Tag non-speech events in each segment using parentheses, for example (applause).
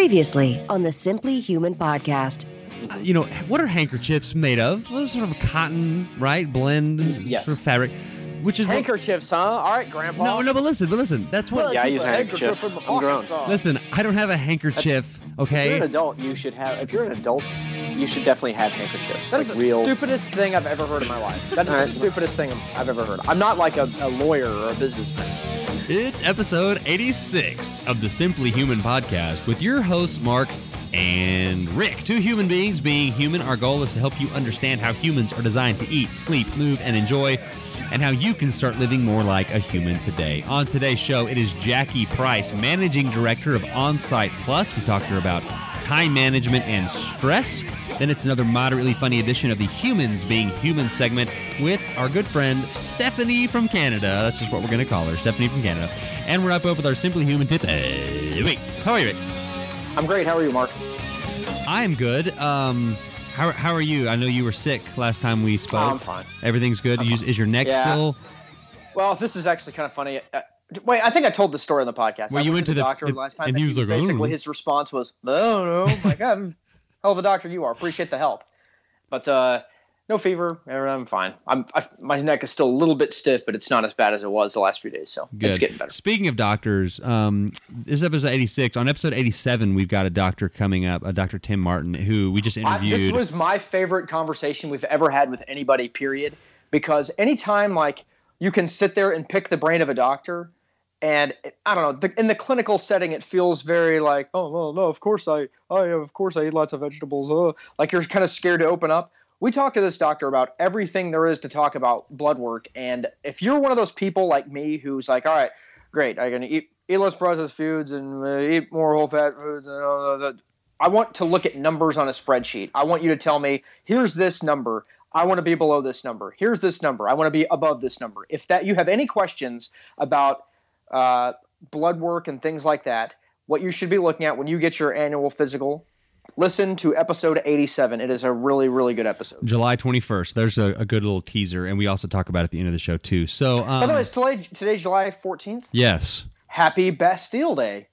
Previously on the Simply Human podcast. Uh, you know, what are handkerchiefs made of? Well, sort of a cotton, right? Blend, Yes. sort of fabric, which is what- Handkerchiefs, huh? All right, Grandpa. no, no, but listen, but listen. That's what. Yeah, I keep use a a handkerchief. in my I'm grown. Listen, I don't have a handkerchief. If you're Okay. an adult, you should have. If you're an adult, you should definitely have handkerchiefs. That is like the real. stupidest thing I've ever heard in my life. That is All right. the stupidest thing I've ever heard. I'm not like a, a lawyer or a businessman. It's episode 86 of the Simply Human podcast with your hosts, Mark and Rick. Two human beings being human. Our goal is to help you understand how humans are designed to eat, sleep, move, and enjoy, and how you can start living more like a human today. On today's show, it is Jackie Price, Managing Director of OnSite Plus. We talked to her about time management and stress. Then it's another moderately funny edition of the Humans Being Human segment with our good friend Stephanie from Canada. That's just what we're going to call her, Stephanie from Canada. And we're up with our Simply Human tip. Hey, wait, how are you, Rick? I'm great. How are you, Mark? I am good. Um, how, how are you? I know you were sick last time we spoke. I'm fine. Everything's good. You- is your neck Yeah. still? Well, this is actually kind of funny. Wait, I think I told the story on the podcast. Well, I you went to the- doctor the- last time, and he was like, basically know." his response was, "I don't know. My God, hell of a doctor you are. Appreciate the help, but uh, no fever. I'm fine. I'm I, my neck is still a little bit stiff, but it's not as bad as it was the last few days. So Good. it's getting better. Speaking of doctors, um, this is episode 86. On episode 87, we've got a doctor coming up, a Dr. Tim Martin, who we just I, interviewed. this was my favorite conversation we've ever had with anybody. Period. Because anytime like you can sit there and pick the brain of a doctor, and I don't know, the, in the clinical setting, it feels very like, oh no, no, of course I, I of course I eat lots of vegetables. Uh, like you're kind of scared to open up. We talked to this doctor about everything there is to talk about blood work, and if you're one of those people like me who's like, all right, great, I'm gonna eat eat less processed foods and uh, eat more whole fat foods and that. I want to look at numbers on a spreadsheet. I want you to tell me, here's this number. I want to be below this number. Here's this number. I want to be above this number. If that you have any questions about uh, blood work and things like that, what you should be looking at when you get your annual physical, listen to episode 87. It is a really, really good episode. July 21st. There's a, a good little teaser, and we also talk about it at the end of the show, too. So, um, By the way, it's today, July 14th. yes. Happy Bastille Day,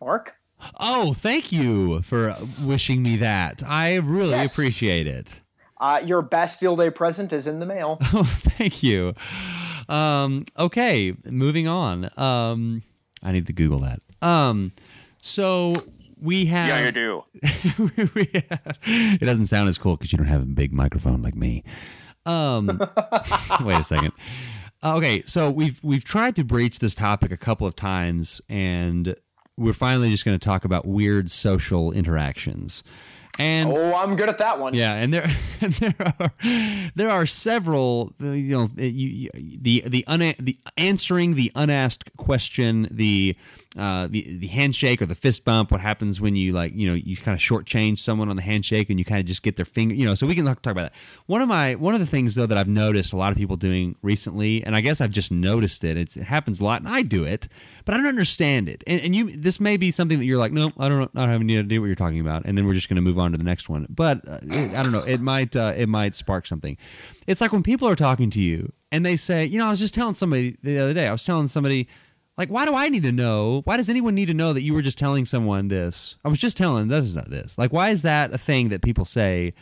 Mark. Oh, thank you for wishing me that. I really Yes. appreciate it. Uh, your Bastille Day present is in the mail. (laughs) Oh, thank you. Um, okay, moving on. Um, I need to Google that. Um, so we have. Yeah, you do. (laughs) we have- it doesn't sound as cool because you don't have a big microphone like me. Um, (laughs) wait a second. Uh, Okay, so we've we've tried to breach this topic a couple of times, and we're finally just going to talk about weird social interactions. And Oh, I'm good at that one. yeah, and there (laughs) and there are there are several uh, you know you, you, the the una- the answering the unasked question the uh, the the handshake or the fist bump what happens when you like you know you kind of shortchange someone on the handshake and you kind of just get their finger you know so we can talk, about that. One of my one of the things though that I've noticed a lot of people doing recently and I guess I've just noticed it it's, it happens a lot and I do it but I don't understand it. And, and you this may be something that you're like no I don't I don't have any idea what you're talking about and then we're just going to move on to the next one. But uh, it, I don't know it might uh, it might spark something. It's like when people are talking to you and they say you know I was just telling somebody the other day I was telling somebody like, why do I need to know? Why does anyone need to know that you were just telling someone this? I was just telling this is not this. Like, why is that a thing that people say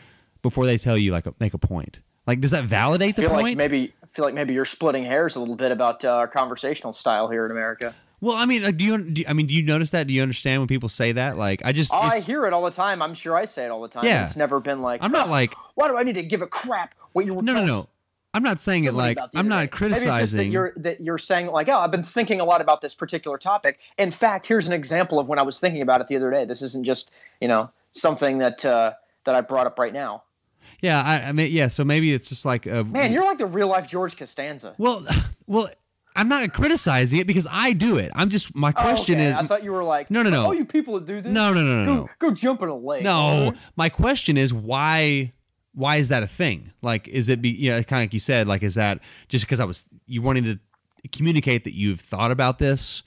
before they tell you like a, make a point? Like, does that validate I the feel point? like maybe I feel like maybe you're splitting hairs a little bit about uh, our conversational style here in America. well, I mean, like, do you? Do, I mean, do you notice that? Do you understand when people say that? Like, I just, Oh, I hear it all the time. I'm sure I say it all the time. Yeah. It's never been like I'm not like, why do I need to give a crap what you were no, no, no. I'm not saying it like I'm not day? Maybe it's just that criticizing. you're that you're saying like, oh, I've been thinking a lot about this particular topic. In fact, here's an example of when I was thinking about it the other day. This isn't just you know something that uh, that I brought up right now. yeah, I, I mean, yeah. So maybe it's just like, a, Man, you're like the real life George Costanza. well, (sighs) well. I'm not criticizing it because I do it. I'm just my Oh, question okay. is I thought you were like, No, no, no. Oh, you people that do this. no, no, no, no, Go, no. go jump in a lake. No, my question is why why is that a thing? Like is it be you know, kind of like you said like is that just because I was you wanting to communicate that you've thought about this?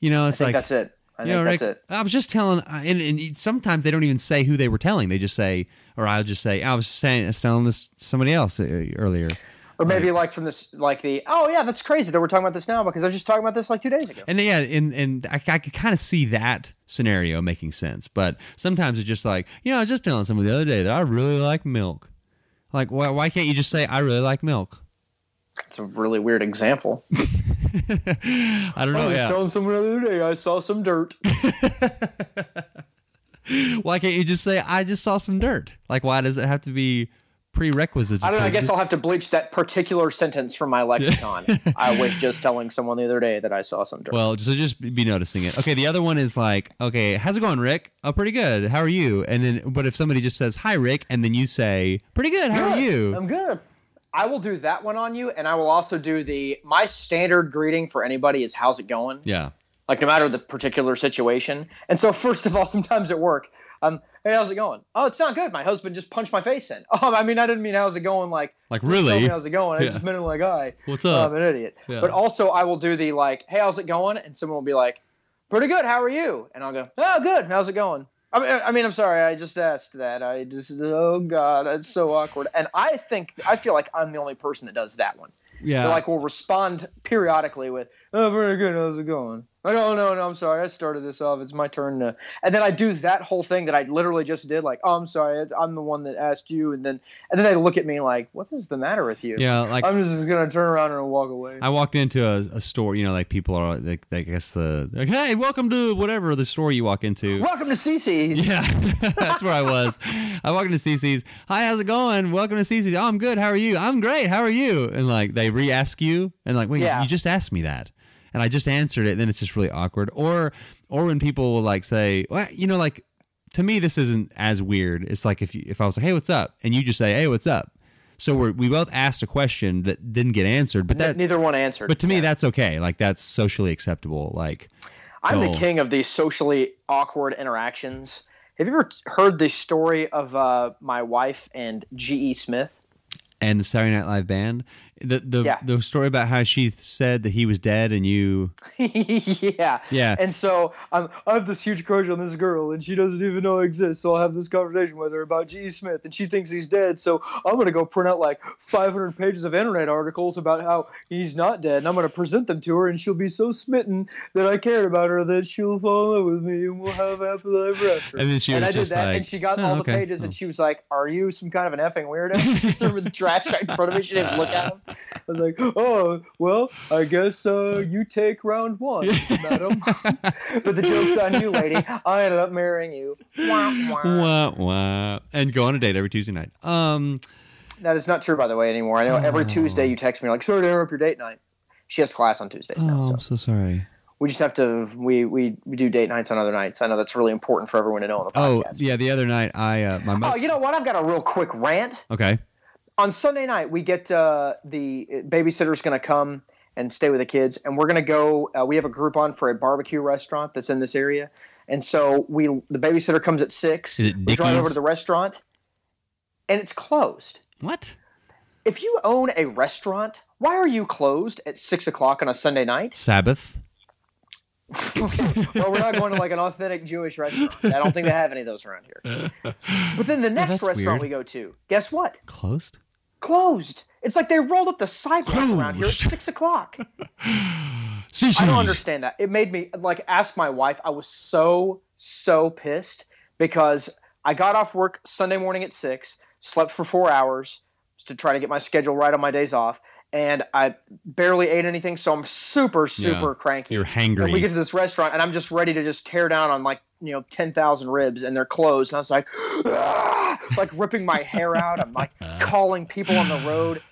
You know, I it's think like that's it. I you think know, that's it. I was just telling, and, and sometimes they don't even say who they were telling. They just say, or I'll just say, I was saying, I was telling this somebody else uh, earlier. Or maybe like from this, like the, oh yeah, that's crazy that we're talking about this now because I was just talking about this like two days ago. And yeah, and and I, I could kind of see that scenario making sense. But sometimes it's just like, you know, I was just telling someone the other day that I really like milk. Like, why, why can't you just say, I really like milk? It's a really weird example. (laughs) I don't know. I was Yeah. telling someone the other day I saw some dirt. (laughs) Why can't you just say, I just saw some dirt? Like, why does it have to be prerequisite? I don't know. I guess I'll have to bleach that particular sentence from my lexicon. I (laughs) was just telling someone the other day that I saw some dirt. Well, so just be noticing it. Okay, the other one is like, okay, how's it going, Rick? Oh, pretty good. How are you? And then, but if somebody just says, hi, Rick, and then you say, pretty good. How are you? I'm good. I will do that one on you, and I will also do the my standard greeting for anybody is "How's it going?" Yeah. Like no matter the particular situation. And so, first of all, (laughs) sometimes at work, um, hey, how's it going? Oh, it's not good. My husband just punched my face in. (laughs) Oh, I mean, I didn't mean how's it going like Like, really? how's it going? I Yeah. just meant it like, hi. What's up? I'm an idiot. Yeah. But also, I will do the like, hey, how's it going? And someone will be like, pretty good. How are you? And I'll go, oh, good. How's it going? I mean, I mean, I'm sorry. I just asked that. I just, oh god, it's so awkward. And I think, I feel like I'm the only person that does that one. yeah. They're like, will respond periodically with, oh, very good. How's it going? Oh no, no, I'm sorry. I started this off. It's my turn to, and then I do that whole thing that I literally just did. Like, oh, I'm sorry. I'm the one that asked you, and then, and then they look at me like, what is the matter with you? yeah. Like, I'm just gonna turn around and walk away. I walked into a, a store, you know, like people are, like, I guess the, like, hey, welcome to whatever the store you walk into. Welcome to CC's. Yeah, (laughs) that's where I was. I walked into CC's. Hi, how's it going? Welcome to CC's. Oh, I'm good. How are you? I'm great. How are you? And like they re-ask you, and like, wait, Yeah. you just asked me that, and I just answered it. Then it's just really awkward. Or, or when people will like say, well, you know, like to me, this isn't as weird. It's like if you, if I was like, hey, what's up, and you just say, hey, what's up. So we're, we both asked a question that didn't get answered, but that, Neither one answered. but to me, Yeah. that's okay. Like that's socially acceptable. Like, I'm the king of these socially awkward interactions. Have you ever heard the story of uh, my wife and G.E. Smith? and the Saturday Night Live band. The the Yeah. the story about how she said that he was dead and you (laughs) yeah. Yeah. And so I'm, I have this huge crush on this girl, and she doesn't even know I exist. So I'll have this conversation with her about G.E. Smith, and she thinks he's dead. So I'm going to go print out like 500 pages of internet articles about how he's not dead, and I'm going to present them to her, and she'll be so smitten that I cared about her that she'll fall in love with me, and we'll have happily ever after. And then she was I just did that, like, and she got "Oh, all the okay. pages, and oh. she was like, "Are you some kind of an effing weirdo?" she (laughs) threw the trash right in front of me. She didn't look at him. I was like, "Oh, well, I guess uh, you take round one, madam." (laughs) but the joke's on you, lady. I ended up marrying you. Wah, wah. wah, wah, and go on a date every Tuesday night. Um, That is not true, by the way, anymore. I know every Tuesday you text me like, "Sorry to interrupt your date night." She has class on Tuesdays now, oh, so I'm so sorry. we just have to we, we we do date nights on other nights. I know that's really important for everyone to know on the podcast. Oh, podcast. yeah. The other night, I uh, my mom Oh, you know what? I've got a real quick rant. Okay. On Sunday night we get uh, the babysitter's going to come and stay with the kids, and we're going to go. Uh, we have a Groupon for a barbecue restaurant that's in this area, and so we the babysitter comes at six. We drive over to the restaurant, and it's closed. What? If you own a restaurant, why are you closed at six o'clock on a Sunday night? Sabbath. (laughs) well, we're not going to like an authentic Jewish restaurant. I don't think they have any of those around here. (laughs) But then the next that's restaurant weird. we go to, guess what? Closed. Closed. It's like they rolled up the sidewalk around here at six o'clock. (laughs) CC's. I don't understand that. It made me like ask my wife. I was so so pissed because I got off work Sunday morning at six, slept for four hours to try to get my schedule right on my days off, and I barely ate anything. So I'm super super Yeah. cranky. You're And we get to this restaurant, and I'm just ready to just tear down on like you know ten thousand ribs, and they're closed. And I was like, "Ah!" like ripping my hair out. I'm like (laughs) calling people on the road,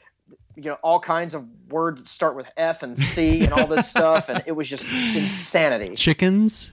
you know, all kinds of words that start with F and C and all this stuff, and it was just (laughs) insanity. Chickens.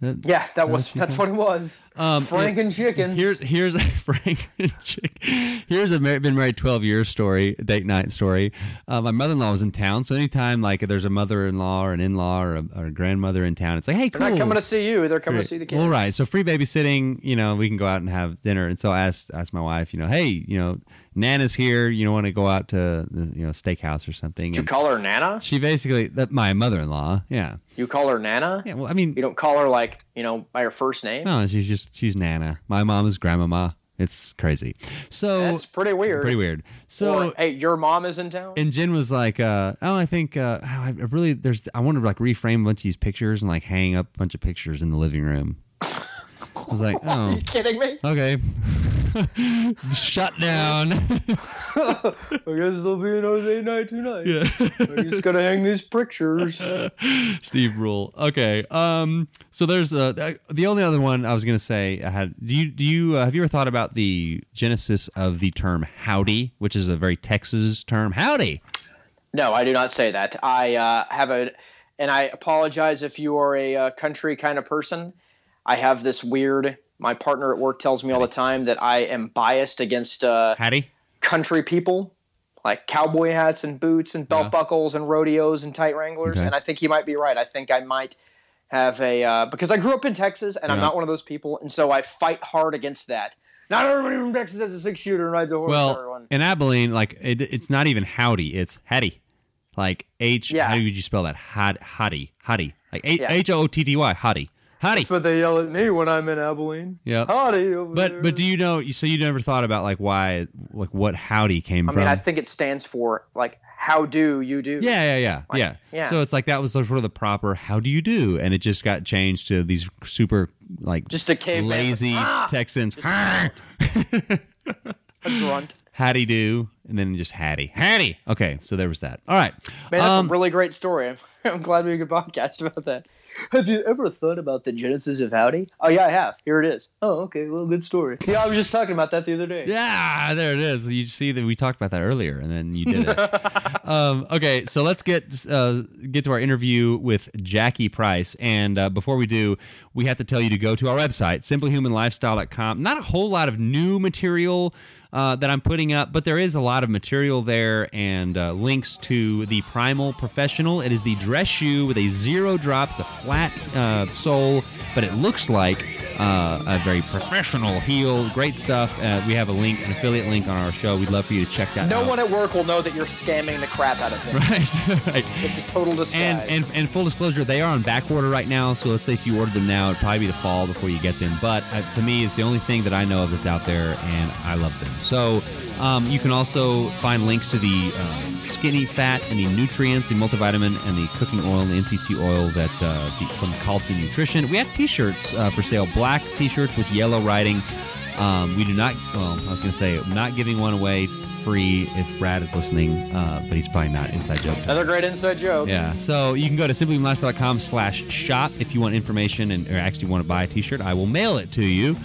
That- Yeah, that was that's what it was. Um, Frank and chickens. Here's here's a (laughs) Frank and chick. Here's a mar- been married twelve years story, date night story. Uh, my mother in law was in town, so anytime like there's a mother in law or an in law or a, or a grandmother in town, it's like, hey, cool. They're not coming to see you. They're coming Great. to see the kids. All right. So free babysitting, you know, we can go out and have dinner. And so I asked asked my wife, you know, hey, you know, Nana's here. You know, want to go out to the you know steakhouse or something? You call her Nana? she basically that my mother in law, yeah, You call her Nana? yeah. Well, I mean, You don't call her like, you know, by her first name? no, she's just she's Nana. My mom is grandmama. It's crazy. So That's pretty weird. pretty weird. So Or, hey, your mom is in town. and Jen was like, uh, "Oh, I think uh, oh, I really there's I want to like reframe a bunch of these pictures and like hang up a bunch of pictures in the living room." (laughs) I was like, oh. Are "Oh, you kidding me? okay." (laughs) Shut down. (laughs) I guess there'll be an Jose night tonight. yeah. (laughs) We're just gonna hang these pictures. Steve Brule. Okay. Um. So there's uh the only other one I was gonna say I had. Do you do you uh, have you ever thought about the genesis of the term howdy, which is a very Texas term? Howdy. No, I do not say that. I uh, have a, and I apologize if you are a uh, country kind of person. I have this weird. My partner at work tells me all the time that I am biased against uh, Hattie. country people, like cowboy hats and boots and belt Yeah. buckles and rodeos and tight wranglers. Okay. And I think he might be right. I think I might have a uh, because I grew up in Texas and I'm not one of those people, and so I fight hard against that. Not everybody from Texas has a six shooter and rides a horse. Well, in Abilene, like it, it's not even howdy; it's hattie. Like H. Yeah. How would you spell that? Hot, hottie, hottie. Like Yeah. H O O T T Y, hottie, hottie. That's what they yell at me when I'm in Abilene. Yeah. Howdy over But there. but do you know? So you never thought about like why, like what howdy came I from? I mean, I think it stands for like how do you do? Yeah, yeah, yeah, yeah. yeah. So it's like that was sort of the proper "How do you do," and it just got changed to these super like Just a caveman. lazy Ah! Texans. a grunt. (laughs) Hattie do, and then just Hattie, Hattie. Okay, so there was that. All right. Man, that's Um, a really great story. I'm, (laughs) I'm glad we could podcast about that. Have you ever thought about the genesis of Howdy? Oh yeah, I have. Here it is. Oh, okay. Well, good story. Yeah, I was just talking about that the other day. Yeah, there it is. You see that we talked about that earlier, and then you did it. (laughs) um, okay, so let's get uh, get to our interview with Jackie Price. And uh, before we do, we have to tell you to go to our website, simplyhumanlifestyle.com. Not a whole lot of new material uh, that I'm putting up, but there is a lot of material there and uh, links to the Primal Professional. It is the dress shoe with a zero drop. It's a flat uh, sole, but it looks like uh, a very professional heel. Great stuff. Uh, we have a link, an affiliate link on our show. We'd love for you to check that out. No out. one at work will know that you're scamming the crap out of them. (laughs) right, right. It's a total disguise. And, and and full disclosure, they are on back order right now. So let's say if you ordered them now, it'd probably be the fall before you get them. But uh, to me, it's the only thing that I know of that's out there, and I love them. So um, you can also find links to the uh, skinny fat and the nutreince, the multivitamin and the cooking oil and the MCT oil that uh, the, from Calton Nutrition. We have T-shirts uh, for sale, black T-shirts with yellow writing. Um, we do not. Well, I was going to say not giving one away free if Brad is listening, uh, but he's probably not. Inside joke. Another great inside joke. Yeah, so you can go to simplylifestyle.com slash shop if you want information and or actually want to buy a t-shirt. I will mail it to you.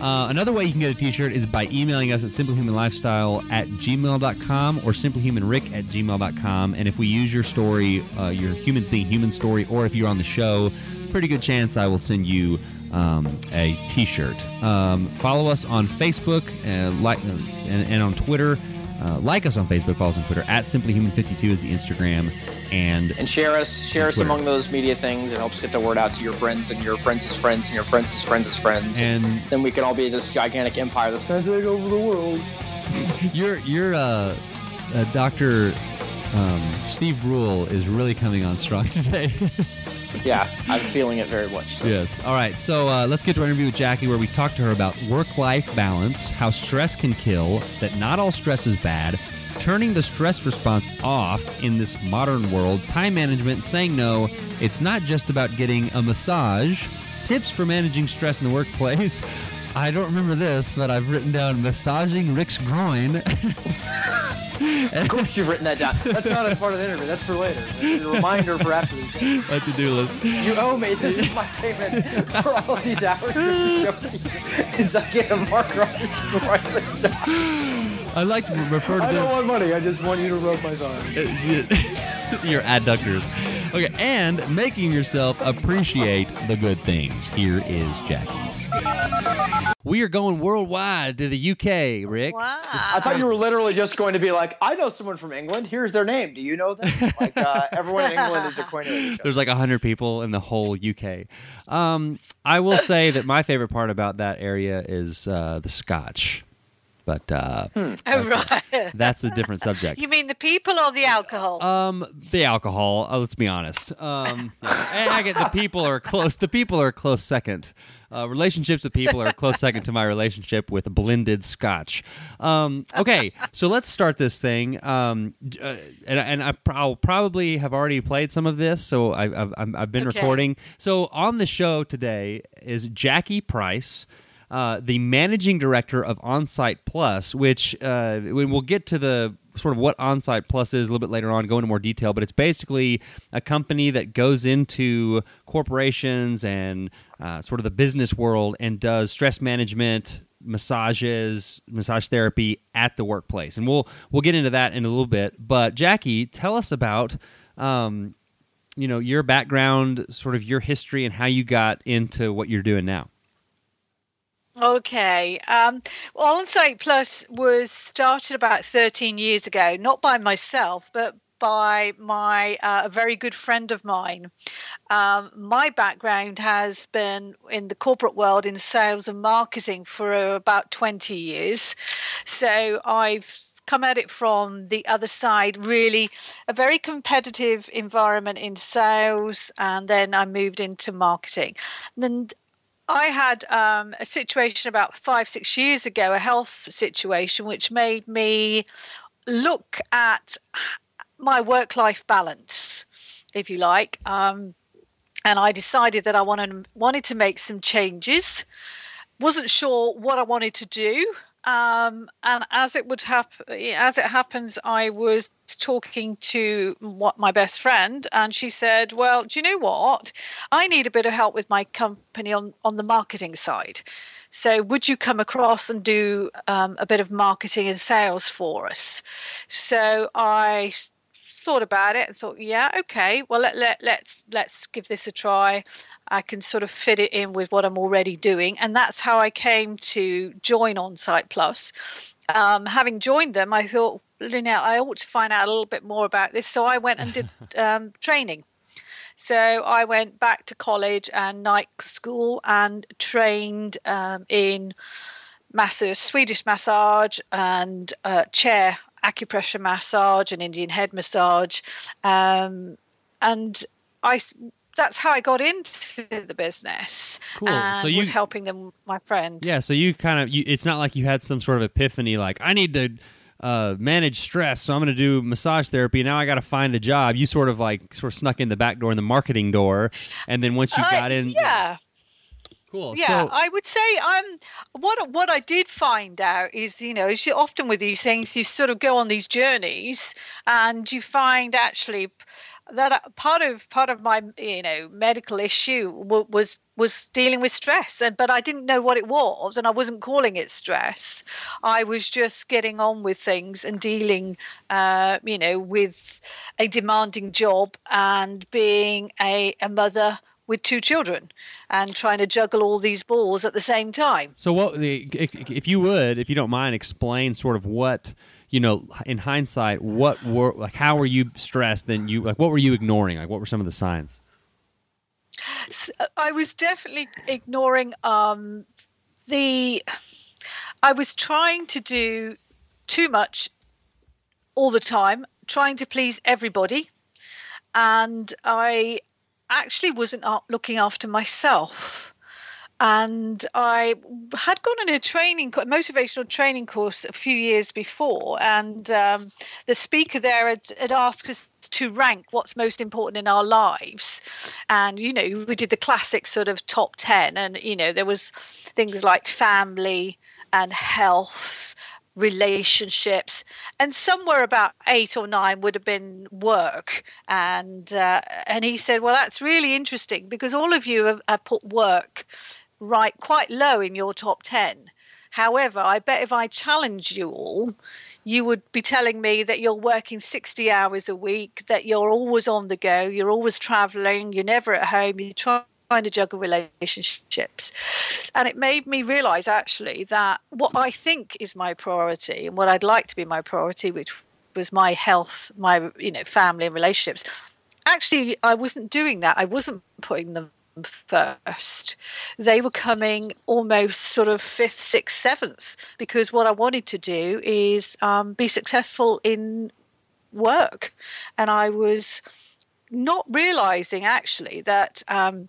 Uh, another way you can get a t-shirt is by emailing us at simplyhumanlifestyle at gmail.com or simplyhumanrick at gmail.com. And if we use your story, uh, your humans being human story, or if you're on the show, pretty good chance I will send you um, a t-shirt. Um, follow us on Facebook uh, like, and, and on Twitter. Uh, like us on Facebook, follow us on Twitter at simplyhuman52 is the Instagram, and And share us, share us among those media things. It helps get the word out to your friends and your friends' friends and your friends' friends' friends. and then we can all be this gigantic empire that's going to take over the world. (laughs) your your uh, uh, Doctor um, Steve Brule is really coming on strong (laughs) today. Yeah, I'm feeling it very much. yes. All right. So uh, let's get to our interview with Jackie, where we talk to her about work-life balance, how stress can kill, that not all stress is bad, turning the stress response off in this modern world, time management, saying no. It's not just about getting a massage. Tips for managing stress in the workplace. (laughs) I don't remember this, but I've written down massaging Rick's groin. (laughs) Of course, you've written that down. That's not a part of the interview. That's for later. It's a reminder for after these. My to-do list. You owe me. This is my payment for all of these hours. Is I get a Mark you before I like to refer to I don't want money. I just want you to rub my thigh. Uh, (laughs) Your adductors. Okay, and making yourself appreciate the good things. Here is Jackie. We are going worldwide to the UK, Rick. I thought you were literally just going to be like, I know someone from England. Here's their name. Do you know them? (laughs) Like uh, everyone in England is acquainted with each other. There's like 100 people in the whole UK. Um, I will say that my favorite part about that area is uh, the Scotch. But uh, Oh, (laughs) that's, a, right. that's a different subject. (laughs) you mean the people or the alcohol? Um, the alcohol. Uh, let's be honest. Um, yeah. I get the people are close. The people are close second. Uh, relationships with people are a close second to my relationship with blended scotch. Um, okay, so let's start this thing. Um, uh, and and I, will probably have already played some of this, so I, I've I've I've been Okay. recording. So on the show today is Jackie Price uh, the managing director of Onsite Plus, which uh, we'll get to the sort of what Onsite Plus is a little bit later on, go into more detail, but it's basically a company that goes into corporations and uh, sort of the business world and does stress management, massages, massage therapy at the workplace, and we'll we'll get into that in a little bit. But Jackie, tell us about. Um, you know your background, sort of your history, and how you got into what you're doing now. Okay. Um, well, Onsite Plus was started about 13 years ago, not by myself, but by my uh, a very good friend of mine. Um, my background has been in the corporate world in sales and marketing for about 20 years. So I've come at it from the other side, really a very competitive environment in sales, and then I moved into marketing. And then I had um, a situation about five, six years ago, a health situation, which made me look at my work life balance, if you like. Um, and I decided that I wanted, wanted to make some changes. Wasn't sure what I wanted to do. Um, and as it would happen, as it happens, I was talking to what my best friend, and she said, "Well, do you know what? I need a bit of help with my company on on the marketing side. So, would you come across and do um, a bit of marketing and sales for us?" So I thought about it and thought, yeah, okay, well let, let let's let's give this a try. I can sort of fit it in with what I'm already doing, and that's how I came to join Onsite Plus. Um, having joined them, I thought, Lynette, I ought to find out a little bit more about this, so I went and did (laughs) um, training. So I went back to college and night school and trained um, in massage, Swedish massage and uh, chair acupressure massage and Indian head massage, um, and I. That's how I got into the business. Cool. And So you- was helping them, my friend. Yeah, so you kind of you, it's not like you had some sort of epiphany like I need to uh, manage stress, so I'm going to do massage therapy. Now I got to find a job. You sort of like sort of snuck in the back door in the marketing door, and then once you Uh, got in, yeah. Cool. Yeah, so, I would say um what what I did find out is you know you often with these things you sort of go on these journeys and you find actually that uh, part of part of my you know medical issue w- was was dealing with stress and but I didn't know what it was and I wasn't calling it stress I was just getting on with things and dealing uh, you know with a demanding job and being a, a mother with two children and trying to juggle all these balls at the same time. so what? If you would, if you don't mind, explain sort of what you know in hindsight, what were like how were you stressed? Then you like what were you ignoring? Like what were some of the signs? I was definitely ignoring um, the. I was trying to do too much all the time, trying to please everybody, and I actually wasn't looking after myself. And I had gone on a training, motivational training course a few years before, and um, the speaker there had, had asked us to rank what's most important in our lives. And you know, we did the classic sort of top ten, and you know, there was things like family and health, relationships, and somewhere about eight or nine would have been work. And uh, and he said, well, that's really interesting because all of you have, have put work right quite low in your top 10. However, I bet if I challenged you all, you would be telling me that you're working 60 hours a week, that you're always on the go, you're always traveling, you're never at home, you're trying to juggle relationships. And it made me realize actually that what I think is my priority and what I'd like to be my priority, which was my health, my you know family and relationships. Actually, I wasn't doing that. I wasn't putting them first. They were coming almost sort of fifth, sixth, seventh, because what I wanted to do is um, be successful in work. And I was not realizing actually that, um,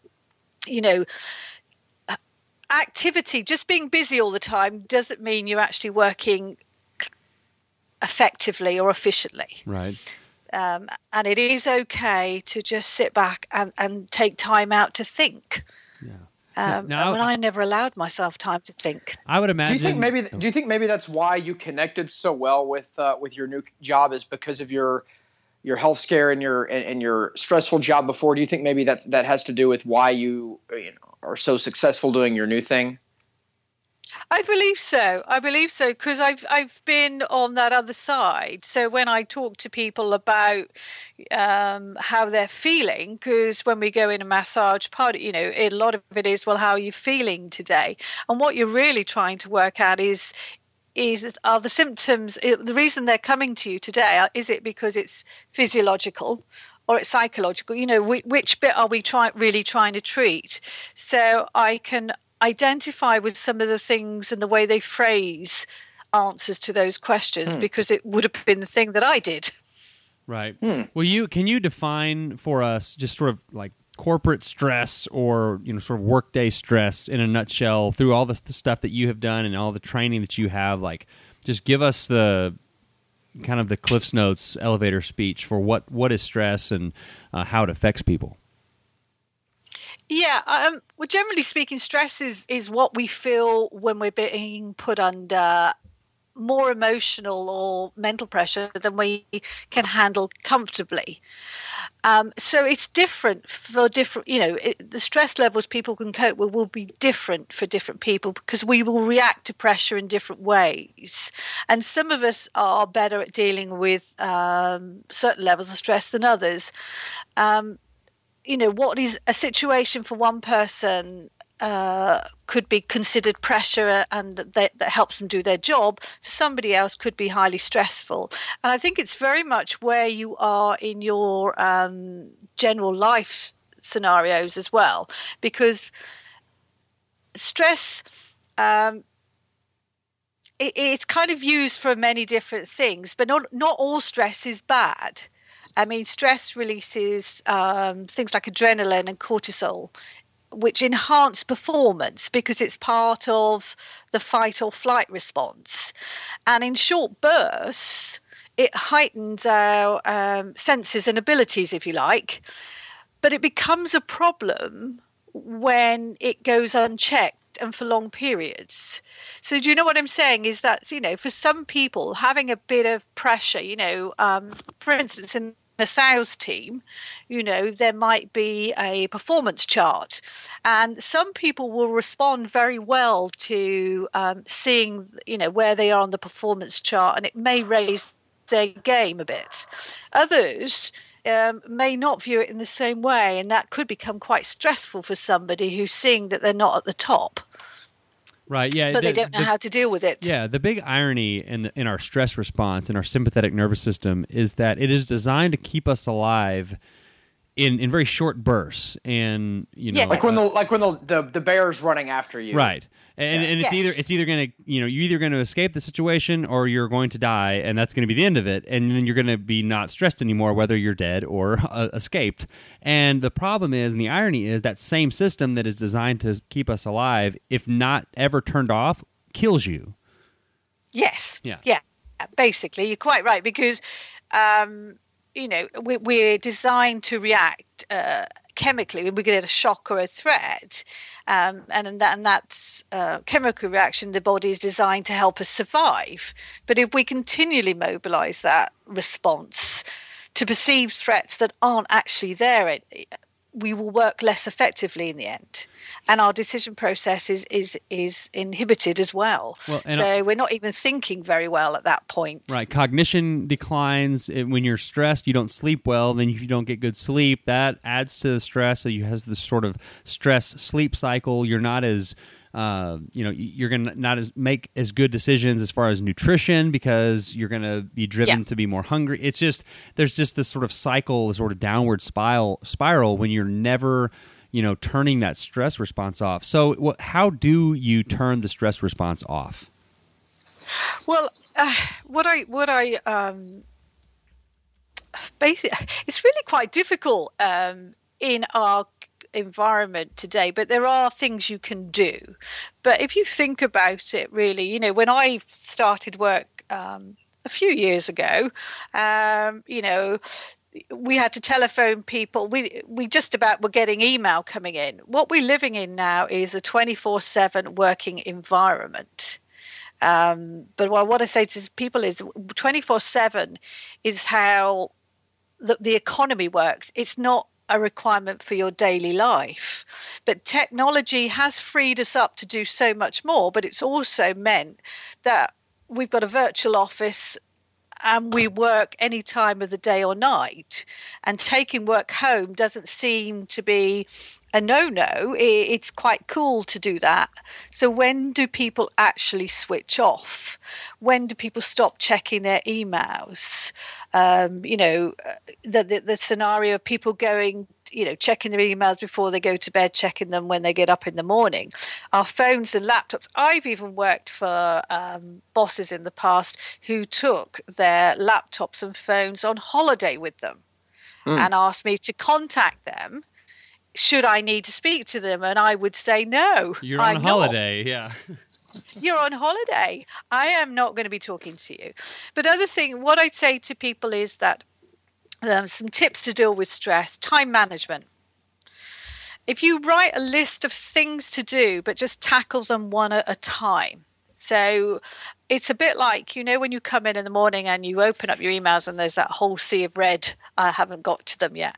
you know, activity, just being busy all the time, doesn't mean you're actually working effectively or efficiently. Right. Um, and it is okay to just sit back and, and take time out to think. Yeah. Um, Now- and I never allowed myself time to think. I would imagine. Do imagine. you think maybe do you think maybe that's why you connected so well with uh, with your new job is because of your your health scare and your and, and your stressful job before? Do you think maybe that that has to do with why you you know are so successful doing your new thing? I believe so. I believe so because I've I've been on that other side. So when I talk to people about um, how they're feeling, because when we go in a massage, part you know a lot of it is well, how are you feeling today? And what you're really trying to work out is is are the symptoms the reason they're coming to you today? Is it because it's physiological? Or it's psychological, you know. Which, which bit are we trying really trying to treat? So I can identify with some of the things and the way they phrase answers to those questions hmm. because it would have been the thing that I did. Right. Hmm. Well, you can you define for us just sort of like corporate stress or you know sort of workday stress in a nutshell through all the th- stuff that you have done and all the training that you have. Like, just give us the kind of the Cliff's Notes elevator speech for what what is stress and uh, how it affects people. Yeah, um, well, generally speaking, stress is, is what we feel when we're being put under more emotional or mental pressure than we can handle comfortably. Um, so it's different for different, you know, it, the stress levels people can cope with will be different for different people because we will react to pressure in different ways. And some of us are better at dealing with um, certain levels of stress than others. Um, you know what is a situation for one person uh, could be considered pressure and that, that helps them do their job. For somebody else could be highly stressful. And i think it's very much where you are in your um, general life scenarios as well because stress um, it, it's kind of used for many different things but not not all stress is bad. I mean, stress releases um, things like adrenaline and cortisol, which enhance performance because it's part of the fight or flight response. And in short bursts, it heightens our um, senses and abilities, if you like, but it becomes a problem when it goes unchecked and for long periods. So do you know what I'm saying? Is that you know, for some people, having a bit of pressure, you know, um, for instance, in a sales team, you know, there might be a performance chart, and some people will respond very well to um, seeing, you know, where they are on the performance chart, and it may raise their game a bit. Others. Um, may not view it in the same way, and that could become quite stressful for somebody who's seeing that they're not at the top Right. Yeah. but they don't know the- how to deal with it. Yeah, the big irony in in our stress response in our sympathetic nervous system is that it is designed to keep us alive in in very short bursts, and you know, Yeah. Like when uh, the like when the the, the bear's running after you. right, and and it's Yes. either it's either going to you know you're either going to escape the situation or you're going to die, and that's going to be the end of it, and then you're going to be not stressed anymore, whether you're dead or uh, escaped. And the problem is, and the irony is, that same system that is designed to keep us alive, if not ever turned off, kills you. Yes. Yeah. Yeah. Basically, you're quite right because, um, you know, we, we're designed to react uh, chemically when we get a shock or a threat, um, and that, and that's uh, chemical reaction. The body is designed to help us survive. But if we continually mobilise that response to perceived threats that aren't actually there, we will work less effectively in the end, and our decision process is is is inhibited as well. Well, so we're not even thinking very well at that point. Right. Cognition declines Uh, when you're stressed. You don't sleep well. Then you don't get good sleep. That adds to the stress. So you have this sort of stress sleep cycle. You're not as uh, you know you're gonna not as make as good decisions as far as nutrition because you're gonna be driven Yeah. to be more hungry. It's just there's just this sort of cycle, this sort of downward spiral spiral when you're never you know turning that stress response off. So, wh- how do you turn the stress response off? Well, uh, what I what I um, basically it's really quite difficult um, in our environment today, but there are things you can do. But if you think about it, really, you know, when I started work um, a few years ago, um, you know, we had to telephone people. We we just about were getting email coming in. What we're living in now is a twenty four seven working environment. Um, but what I say to people is twenty four seven is how the, the economy works. It's not a requirement for your daily life. But technology has freed us up to do so much more, but it's also meant that we've got a virtual office and we work any time of the day or night. And taking work home doesn't seem to be a no no. It's quite cool to do that. So, when do people actually switch off? When do people stop checking their emails? Um, you know, uh, the, the, the scenario of people going you know checking their emails before they go to bed checking them when they get up in the morning our phones and laptops i've even worked for um, bosses in the past who took their laptops and phones on holiday with them mm. and asked me to contact them should i need to speak to them? And i would say no. You're on I'm holiday not. yeah. (laughs) You're on holiday. I am not going to be talking to you. But other thing what i'd say to people is that um, some tips to deal with stress time management. If you write a list of things to do but just tackle them one at a time. So it's a bit like you know when you come in in the morning and you open up your emails and there's that whole sea of red i haven't got to them yet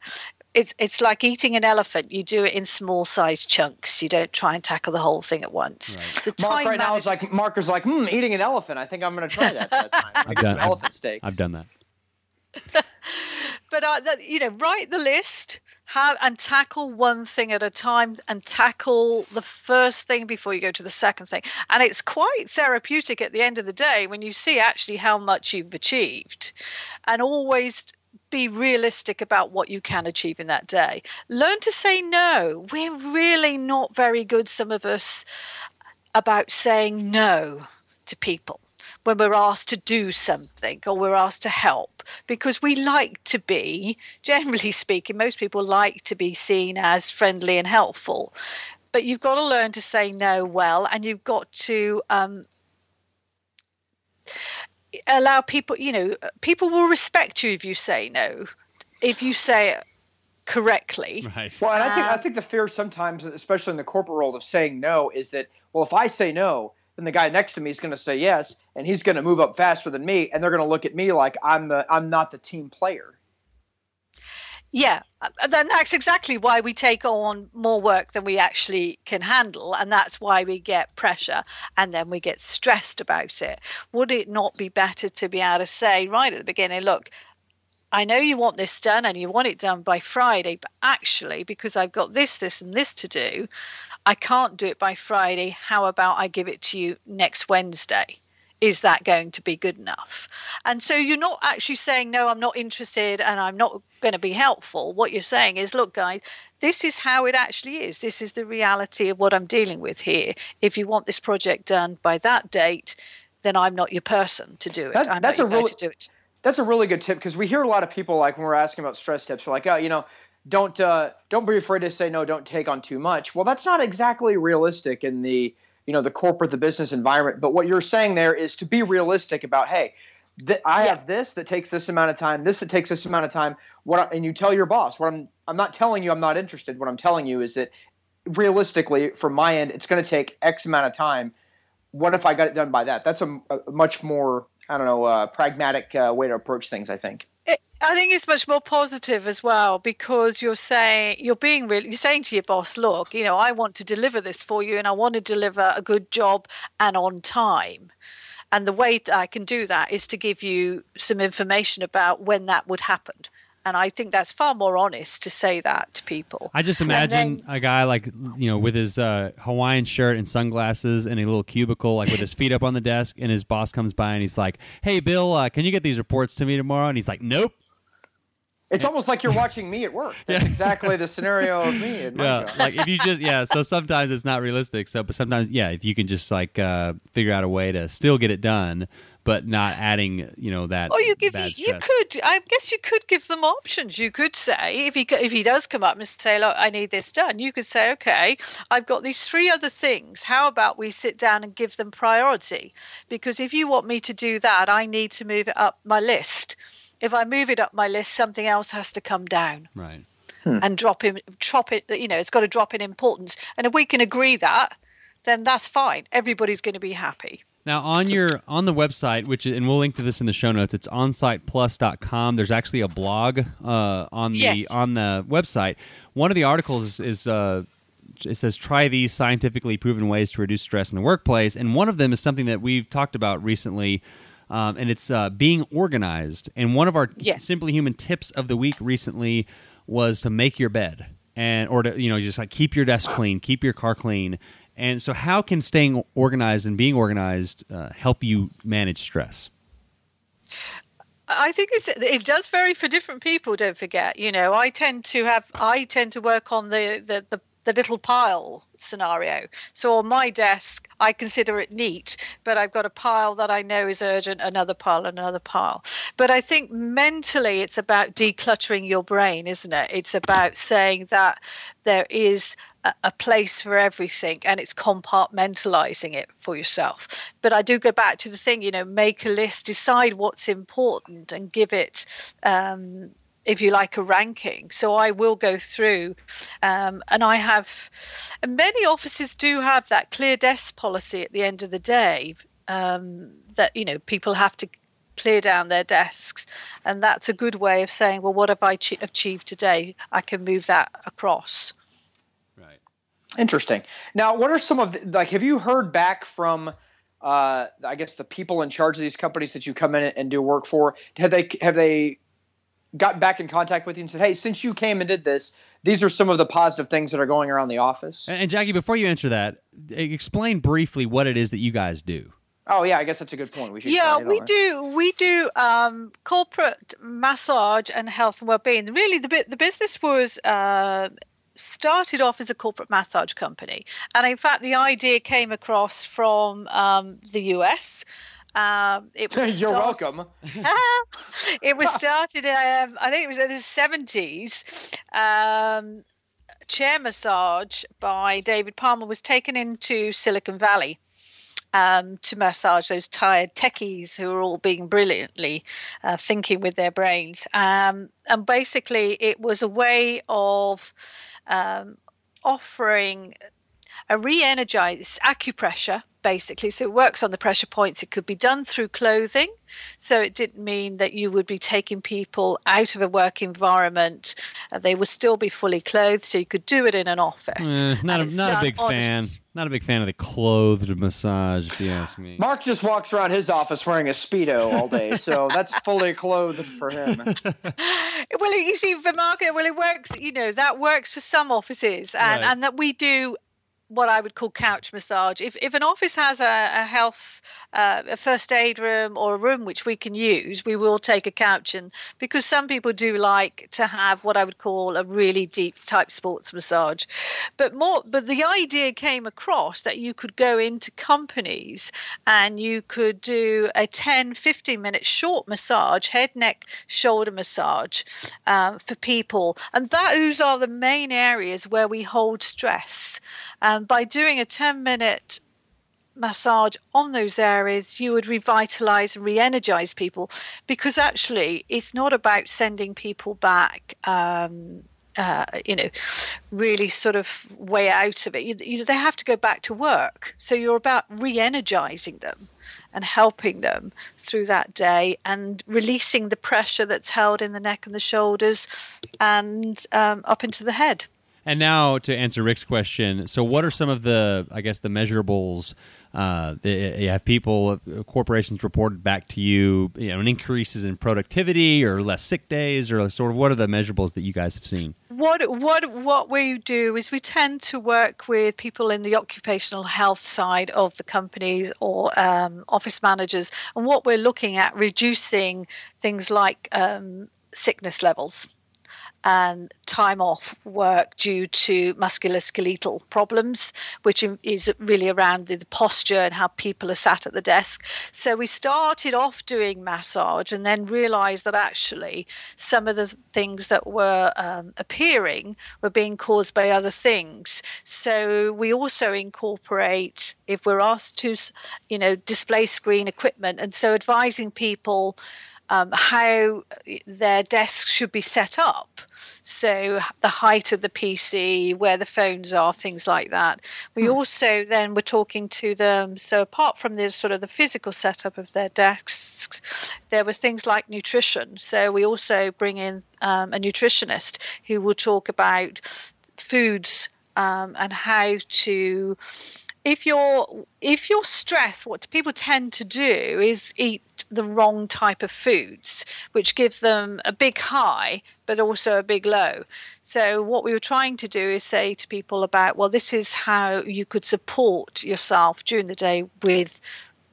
it's it's like eating an elephant. You do it in small sized chunks. You don't try and tackle the whole thing at once. Right. Mark right now is like Marker's like, hmm, eating an elephant. I think I'm going to try that. that time. (laughs) I've done elephant steaks. I've done that. (laughs) but uh, you know, write the list, have and tackle one thing at a time, and tackle the first thing before you go to the second thing. And it's quite therapeutic at the end of the day when you see actually how much you've achieved, and always be realistic about what you can achieve in that day. Learn to say no. We're really not very good, some of us, about saying no to people when we're asked to do something or we're asked to help because we like to be, (laughs) generally speaking, most people like to be seen as friendly and helpful. But you've got to learn to say no well, and you've got to um, allow people, you know, people will respect you if you say no, if you say it correctly. Right. Well, and I think I um, think the fear sometimes, especially in the corporate world, of saying no is that well, if I say no, then the guy next to me is going to say yes, and he's going to move up faster than me, and they're going to look at me like I'm the I'm not the team player. Yeah, uh, then that's exactly why we take on more work than we actually can handle. And that's why we get pressure and then we get stressed about it. Would it not be better to be able to say right at the beginning, look, I know you want this done and you want it done by Friday, but actually, because I've got this, this, and this to do, I can't do it by Friday. How about I give it to you next Wednesday? Is that going to be good enough? And so you're not actually saying, no, I'm not interested and I'm not going to be helpful. What you're saying is, look, guys, this is how it actually is. This is the reality of what I'm dealing with here. If you want this project done by that date, then I'm not your person to do it. That, I'm that's a really, to do it. That's a really good tip because we hear a lot of people like when we're asking about stress tips, we're like, oh, you know, don't uh, don't be afraid to say no. Don't take on too much. Well, that's not exactly realistic in the you know the corporate the business environment. But what you're saying there is to be realistic about hey th- i yeah. have this that takes this amount of time this that takes this amount of time. What I, and you tell your boss what i'm i'm not telling you i'm not interested. What i'm telling you is that realistically from my end it's going to take x amount of time. What if i got it done by that? That's a, a much more i don't know uh, pragmatic uh, way to approach things i think I think it's much more positive as well because you're saying you're being really you're saying to your boss, look, you know, I want to deliver this for you and I want to deliver a good job and on time. And the way that I can do that is to give you some information about when that would happen. And I think that's far more honest to say that to people. I just imagine then, a guy like you know with his uh, Hawaiian shirt and sunglasses in a little cubicle, like with his feet up on the desk, and his boss comes by and he's like, "Hey, Bill, uh, can you get these reports to me tomorrow?" And he's like, "Nope." It's almost like you're watching me at work. (laughs) That's exactly the scenario of me at my yeah, job. like if you just yeah. So sometimes it's not realistic. So, but sometimes yeah, if you can just like uh, figure out a way to still get it done, but not adding you know that. Or you give bad you stress. could I guess you could give them options. You could say if he if he does come up and say, "Look, I need this done," you could say, "Okay, I've got these three other things. How about we sit down and give them priority? Because if you want me to do that, I need to move it up my list. If I move it up my list, something else has to come down." right. and drop in drop it you know it's got to drop in importance and if we can agree that then that's fine everybody's going to be happy Now on your on the website, which and we'll link to this in the show notes. It's onsiteplus.com. There's actually a blog uh, on the Yes. on the website. One of the articles is, is uh, it says try these scientifically proven ways to reduce stress in the workplace, and one of them is something that we've talked about recently. Um, and it's uh, being organized. And one of our Yes. simply human tips of the week recently was to make your bed and or to you know just like keep your desk clean, keep your car clean. And so, how can staying organized and being organized uh, help you manage stress? I think it's it does vary for different people. Don't forget, you know, I tend to have I tend to work on the the the, the little pile scenario. So on my desk, I consider it neat, but I've got a pile that I know is urgent, another pile, another pile. But I think mentally, it's about decluttering your brain, isn't it? It's about saying that there is a place for everything and it's compartmentalizing it for yourself. But I do go back to the thing, you know, make a list, decide what's important, and give it. Um, if you like a ranking so i will go through um, and i have and many offices do have that clear desk policy at the end of the day um, that you know people have to clear down their desks and that's a good way of saying well what have i ch- achieved today i can move that across Right. Interesting. Now, what are some of the, like? Have you heard back from? Uh, I guess the people in charge of these companies that you come in and do work for. Have they have they got back in contact with you and said, "Hey, since you came and did this, these are some of the positive things that are going around the office." And, and Jackie, before you answer that, explain briefly what it is that you guys do. Oh yeah, I guess that's a good point. We should yeah we all. do we do um, corporate massage and health and well-being really the bit the business was uh, started off as a corporate massage company and in fact the idea came across from um, the us um, it (laughs) was You're start- welcome. (laughs) it was started um, i think it was in the 70s um, chair massage by david palmer was taken into silicon valley um, to massage those tired techies who are all being brilliantly uh, thinking with their brains. Um, and basically, it was a way of um, offering a re-energized acupressure, basically. So it works on the pressure points. It could be done through clothing. So it didn't mean that you would be taking people out of a work environment. Uh, they would still be fully clothed. So you could do it in an office. Eh, not a, not a big on- fan. Not a big fan of the clothed massage, if you ask me. Mark just walks around his office wearing a speedo all day, so (laughs) that's fully clothed for him. (laughs) Well, you see, for market, well, it works. You know, that works for some offices, and Right. and that we do what I would call couch massage. If if an office has a, a health, uh, a first aid room or a room which we can use, we will take a couch and because some people do like to have what I would call a really deep type sports massage, but more. But the idea came across that you could go into companies and you could do a 10, 15 minute short massage, head, neck, shoulder massage um, for people, and those are the main areas where we hold stress. Um, by doing a 10 minute massage on those areas, you would revitalize and re energize people because actually it's not about sending people back. Um, uh, you know, really sort of way out of it. You, you know, they have to go back to work. So you're about re-energizing them and helping them through that day and releasing the pressure that's held in the neck and the shoulders and um, up into the head. And now to answer Rick's question, so what are some of the, I guess, the measurables? Uh, you have people, uh, corporations reported back to you, you know, increases in productivity or less sick days, or sort of what are the measurables that you guys have seen? what what what we do is we tend to work with people in the occupational health side of the companies or um, office managers, and what we're looking at reducing things like um, sickness levels. And time off work due to musculoskeletal problems, which is really around the posture and how people are sat at the desk. So we started off doing massage and then realized that actually some of the things that were um, appearing were being caused by other things. So we also incorporate, if we're asked to, you know, display screen equipment, and so advising people um, how their desks should be set up. So the height of the PC, where the phones are, things like that. We hmm. also then were talking to them. So apart from the sort of the physical setup of their desks, there were things like nutrition. So we also bring in um, a nutritionist who will talk about foods um, and how to if you're if you're stressed, what people tend to do is eat the wrong type of foods, which give them a big high but also a big low. So what we were trying to do is say to people about, well, this is how you could support yourself during the day with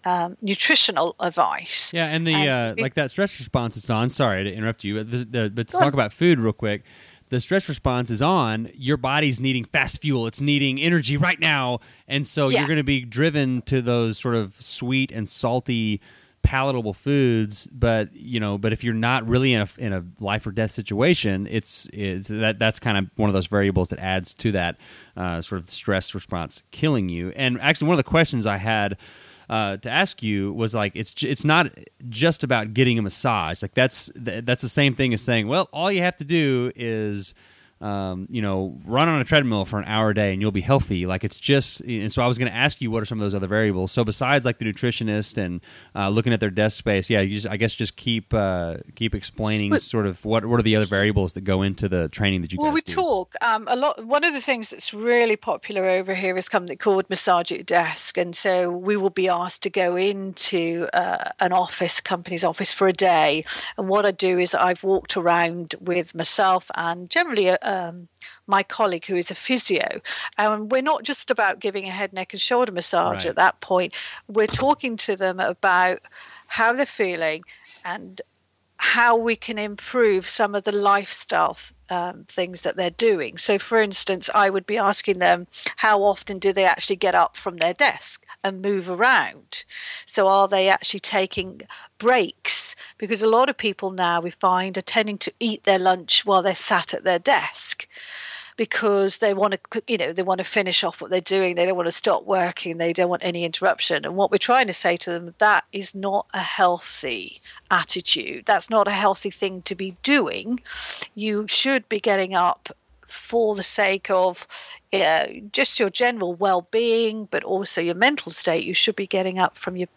um, nutritional advice. Yeah, and the and uh, like that stress response is on. Sorry to interrupt you, but, the, the, but to talk on. about food real quick the stress response is on, your body's needing fast fuel. It's needing energy right now. And so yeah. you're going to be driven to those sort of sweet and salty palatable foods but you know but if you're not really in a, in a life or death situation it's, it's that that's kind of one of those variables that adds to that uh, sort of stress response killing you and actually one of the questions i had uh, to ask you was like it's it's not just about getting a massage. Like that's that's the same thing as saying, well, all you have to do is um, you know, run on a treadmill for an hour a day and you'll be healthy. Like it's just, and so I was going to ask you what are some of those other variables. So besides like the nutritionist and uh, looking at their desk space, yeah, you just, I guess just keep uh, keep explaining but, sort of what what are the other variables that go into the training that you. Well, we do? talk um, a lot. One of the things that's really popular over here is something called massage at desk, and so we will be asked to go into uh, an office, company's office for a day. And what I do is I've walked around with myself and generally a, um, my colleague who is a physio. And we're not just about giving a head, neck, and shoulder massage right. at that point. We're talking to them about how they're feeling and how we can improve some of the lifestyle um, things that they're doing. So, for instance, I would be asking them how often do they actually get up from their desk and move around? So, are they actually taking breaks? Because a lot of people now we find are tending to eat their lunch while they're sat at their desk because they want to, you know, they want to finish off what they're doing. They don't want to stop working. They don't want any interruption. And what we're trying to say to them, that is not a healthy attitude. That's not a healthy thing to be doing. You should be getting up for the sake of uh, just your general well-being, but also your mental state. You should be getting up from your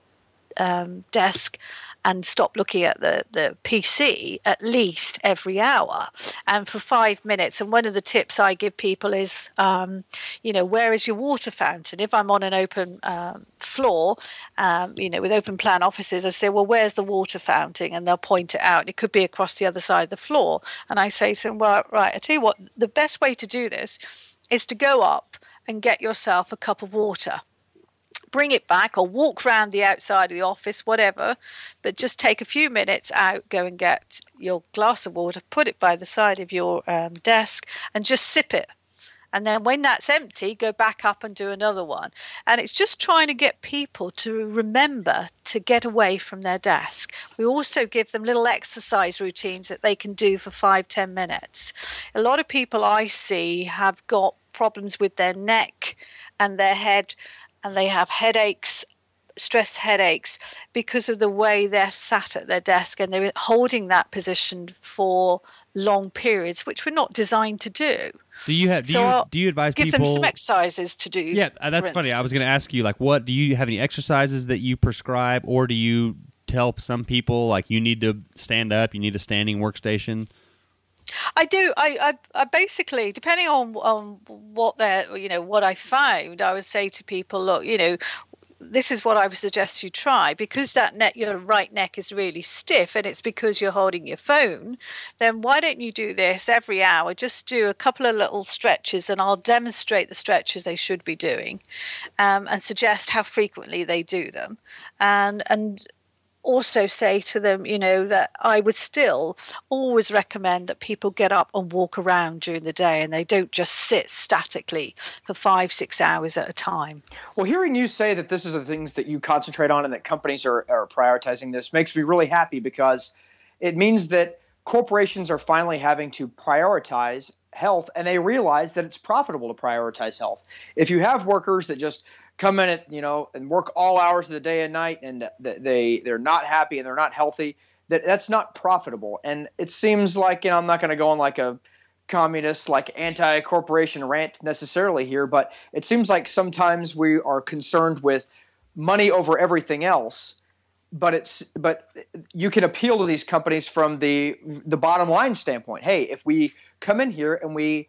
um, desk and stop looking at the, the PC at least every hour and for five minutes. And one of the tips I give people is, um, you know, where is your water fountain? If I'm on an open um, floor, um, you know, with open plan offices, I say, well, where's the water fountain? And they'll point it out. It could be across the other side of the floor. And I say to them, well, right, I tell you what, the best way to do this is to go up and get yourself a cup of water bring it back or walk around the outside of the office, whatever. But just take a few minutes out, go and get your glass of water, put it by the side of your um, desk, and just sip it. And then when that's empty, go back up and do another one. And it's just trying to get people to remember to get away from their desk. We also give them little exercise routines that they can do for five, ten minutes. A lot of people I see have got problems with their neck and their head and they have headaches stress headaches because of the way they're sat at their desk and they're holding that position for long periods, which we're not designed to do. Do you have? Do so you do you advise give people? Give them some exercises to do. Yeah, uh, that's funny. I was going to ask you, like, what do you have any exercises that you prescribe, or do you tell some people like you need to stand up, you need a standing workstation? I do. I, I, I, basically, depending on on what they're, you know, what I found, I would say to people, look, you know, this is what I would suggest you try because that neck, your right neck is really stiff, and it's because you're holding your phone. Then why don't you do this every hour? Just do a couple of little stretches, and I'll demonstrate the stretches they should be doing, um, and suggest how frequently they do them, and and also say to them, you know, that I would still always recommend that people get up and walk around during the day and they don't just sit statically for five, six hours at a time. Well, hearing you say that this is the things that you concentrate on and that companies are, are prioritizing this makes me really happy because it means that corporations are finally having to prioritize health and they realize that it's profitable to prioritize health. If you have workers that just come in at you know and work all hours of the day and night and they they're not happy and they're not healthy that that's not profitable. And it seems like you know I'm not going to go on like a communist like anti-corporation rant necessarily here but it seems like sometimes we are concerned with money over everything else but it's but you can appeal to these companies from the the bottom line standpoint. Hey if we come in here and we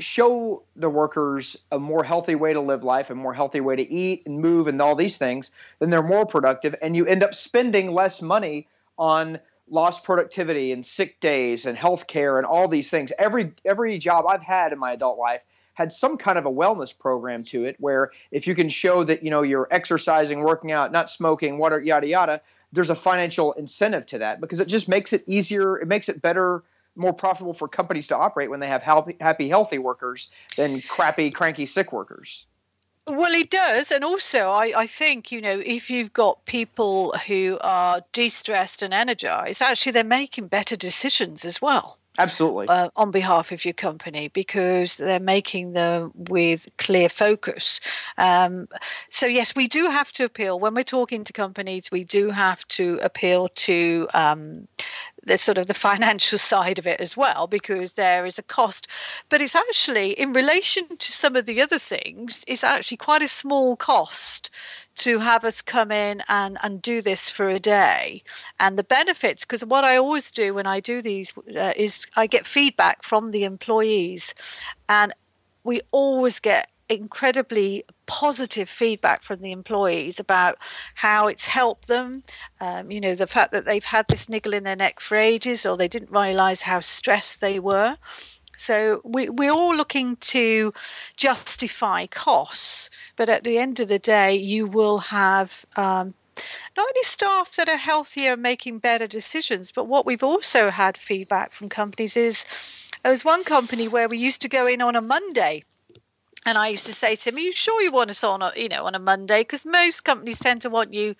show the workers a more healthy way to live life, a more healthy way to eat and move and all these things, then they're more productive and you end up spending less money on lost productivity and sick days and health care and all these things. Every every job I've had in my adult life had some kind of a wellness program to it where if you can show that you know you're exercising, working out, not smoking, water yada yada, there's a financial incentive to that because it just makes it easier, it makes it better more profitable for companies to operate when they have happy, healthy workers than crappy, cranky, sick workers. Well, it does. And also, I, I think, you know, if you've got people who are de stressed and energized, actually, they're making better decisions as well. Absolutely. Uh, on behalf of your company because they're making them with clear focus. Um, so, yes, we do have to appeal. When we're talking to companies, we do have to appeal to um, the sort of the (laughs) financial side of it as well because there is a cost but it's actually in relation to some of the other things it's actually quite a small cost to have us come in and, and do this for a day and the benefits because what i always do when i do these uh, is i get feedback from the employees and we always get incredibly positive feedback from the employees about how it's helped them. Um, you know, the fact that they've had this niggle in their neck for ages or they didn't realize how stressed they were. So we, we're all looking to justify costs, but at the end of the day, you will have um, not only staff that are healthier making better decisions, but what we've also had feedback from companies is there was one company where we used to go in on a Monday and I used to say to him, "Are you sure you want us on, a, you know, on a Monday? Because most companies tend to want you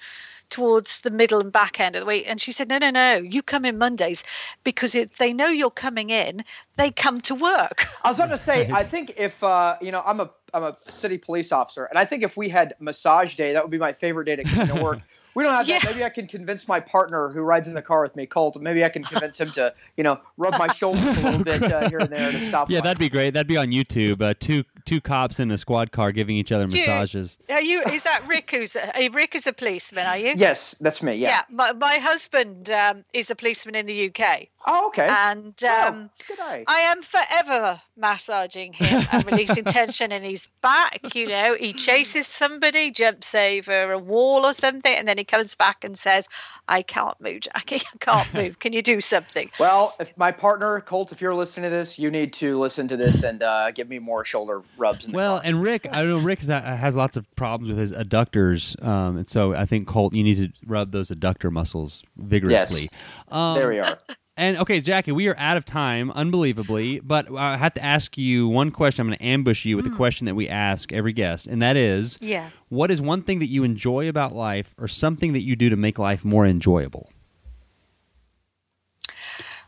towards the middle and back end of the week." And she said, "No, no, no. You come in Mondays because if they know you're coming in, they come to work." (laughs) I was going to say, I think if uh, you know, I'm a I'm a city police officer, and I think if we had massage day, that would be my favorite day to come to work. (laughs) We don't have yeah. that. Maybe I can convince my partner who rides in the car with me, Colt. Maybe I can convince him to, you know, rub my shoulders a little bit uh, here and there to stop. (laughs) Yeah, that'd be great. That'd be on YouTube. Uh, two two cops in a squad car giving each other massages. are you? Is that Rick? Who's a, Rick is a policeman? Are you? Yes, that's me. Yeah. Yeah. My, my husband um, is a policeman in the UK. Oh, okay. And um, oh, I am forever massaging him and releasing tension in his back. You know, he chases somebody, jumps over a wall or something, and then he comes back and says, "I can't move, Jackie. I can't (laughs) move. Can you do something?" Well, if my partner Colt, if you're listening to this, you need to listen to this and uh, give me more shoulder rubs. well, car. and Rick, I know Rick has lots of problems with his adductors, um, and so I think Colt, you need to rub those adductor muscles vigorously. Yes. Um, there we are. And okay, Jackie, we are out of time, unbelievably. But I have to ask you one question. I'm going to ambush you with mm. the question that we ask every guest, and that is, yeah, what is one thing that you enjoy about life, or something that you do to make life more enjoyable?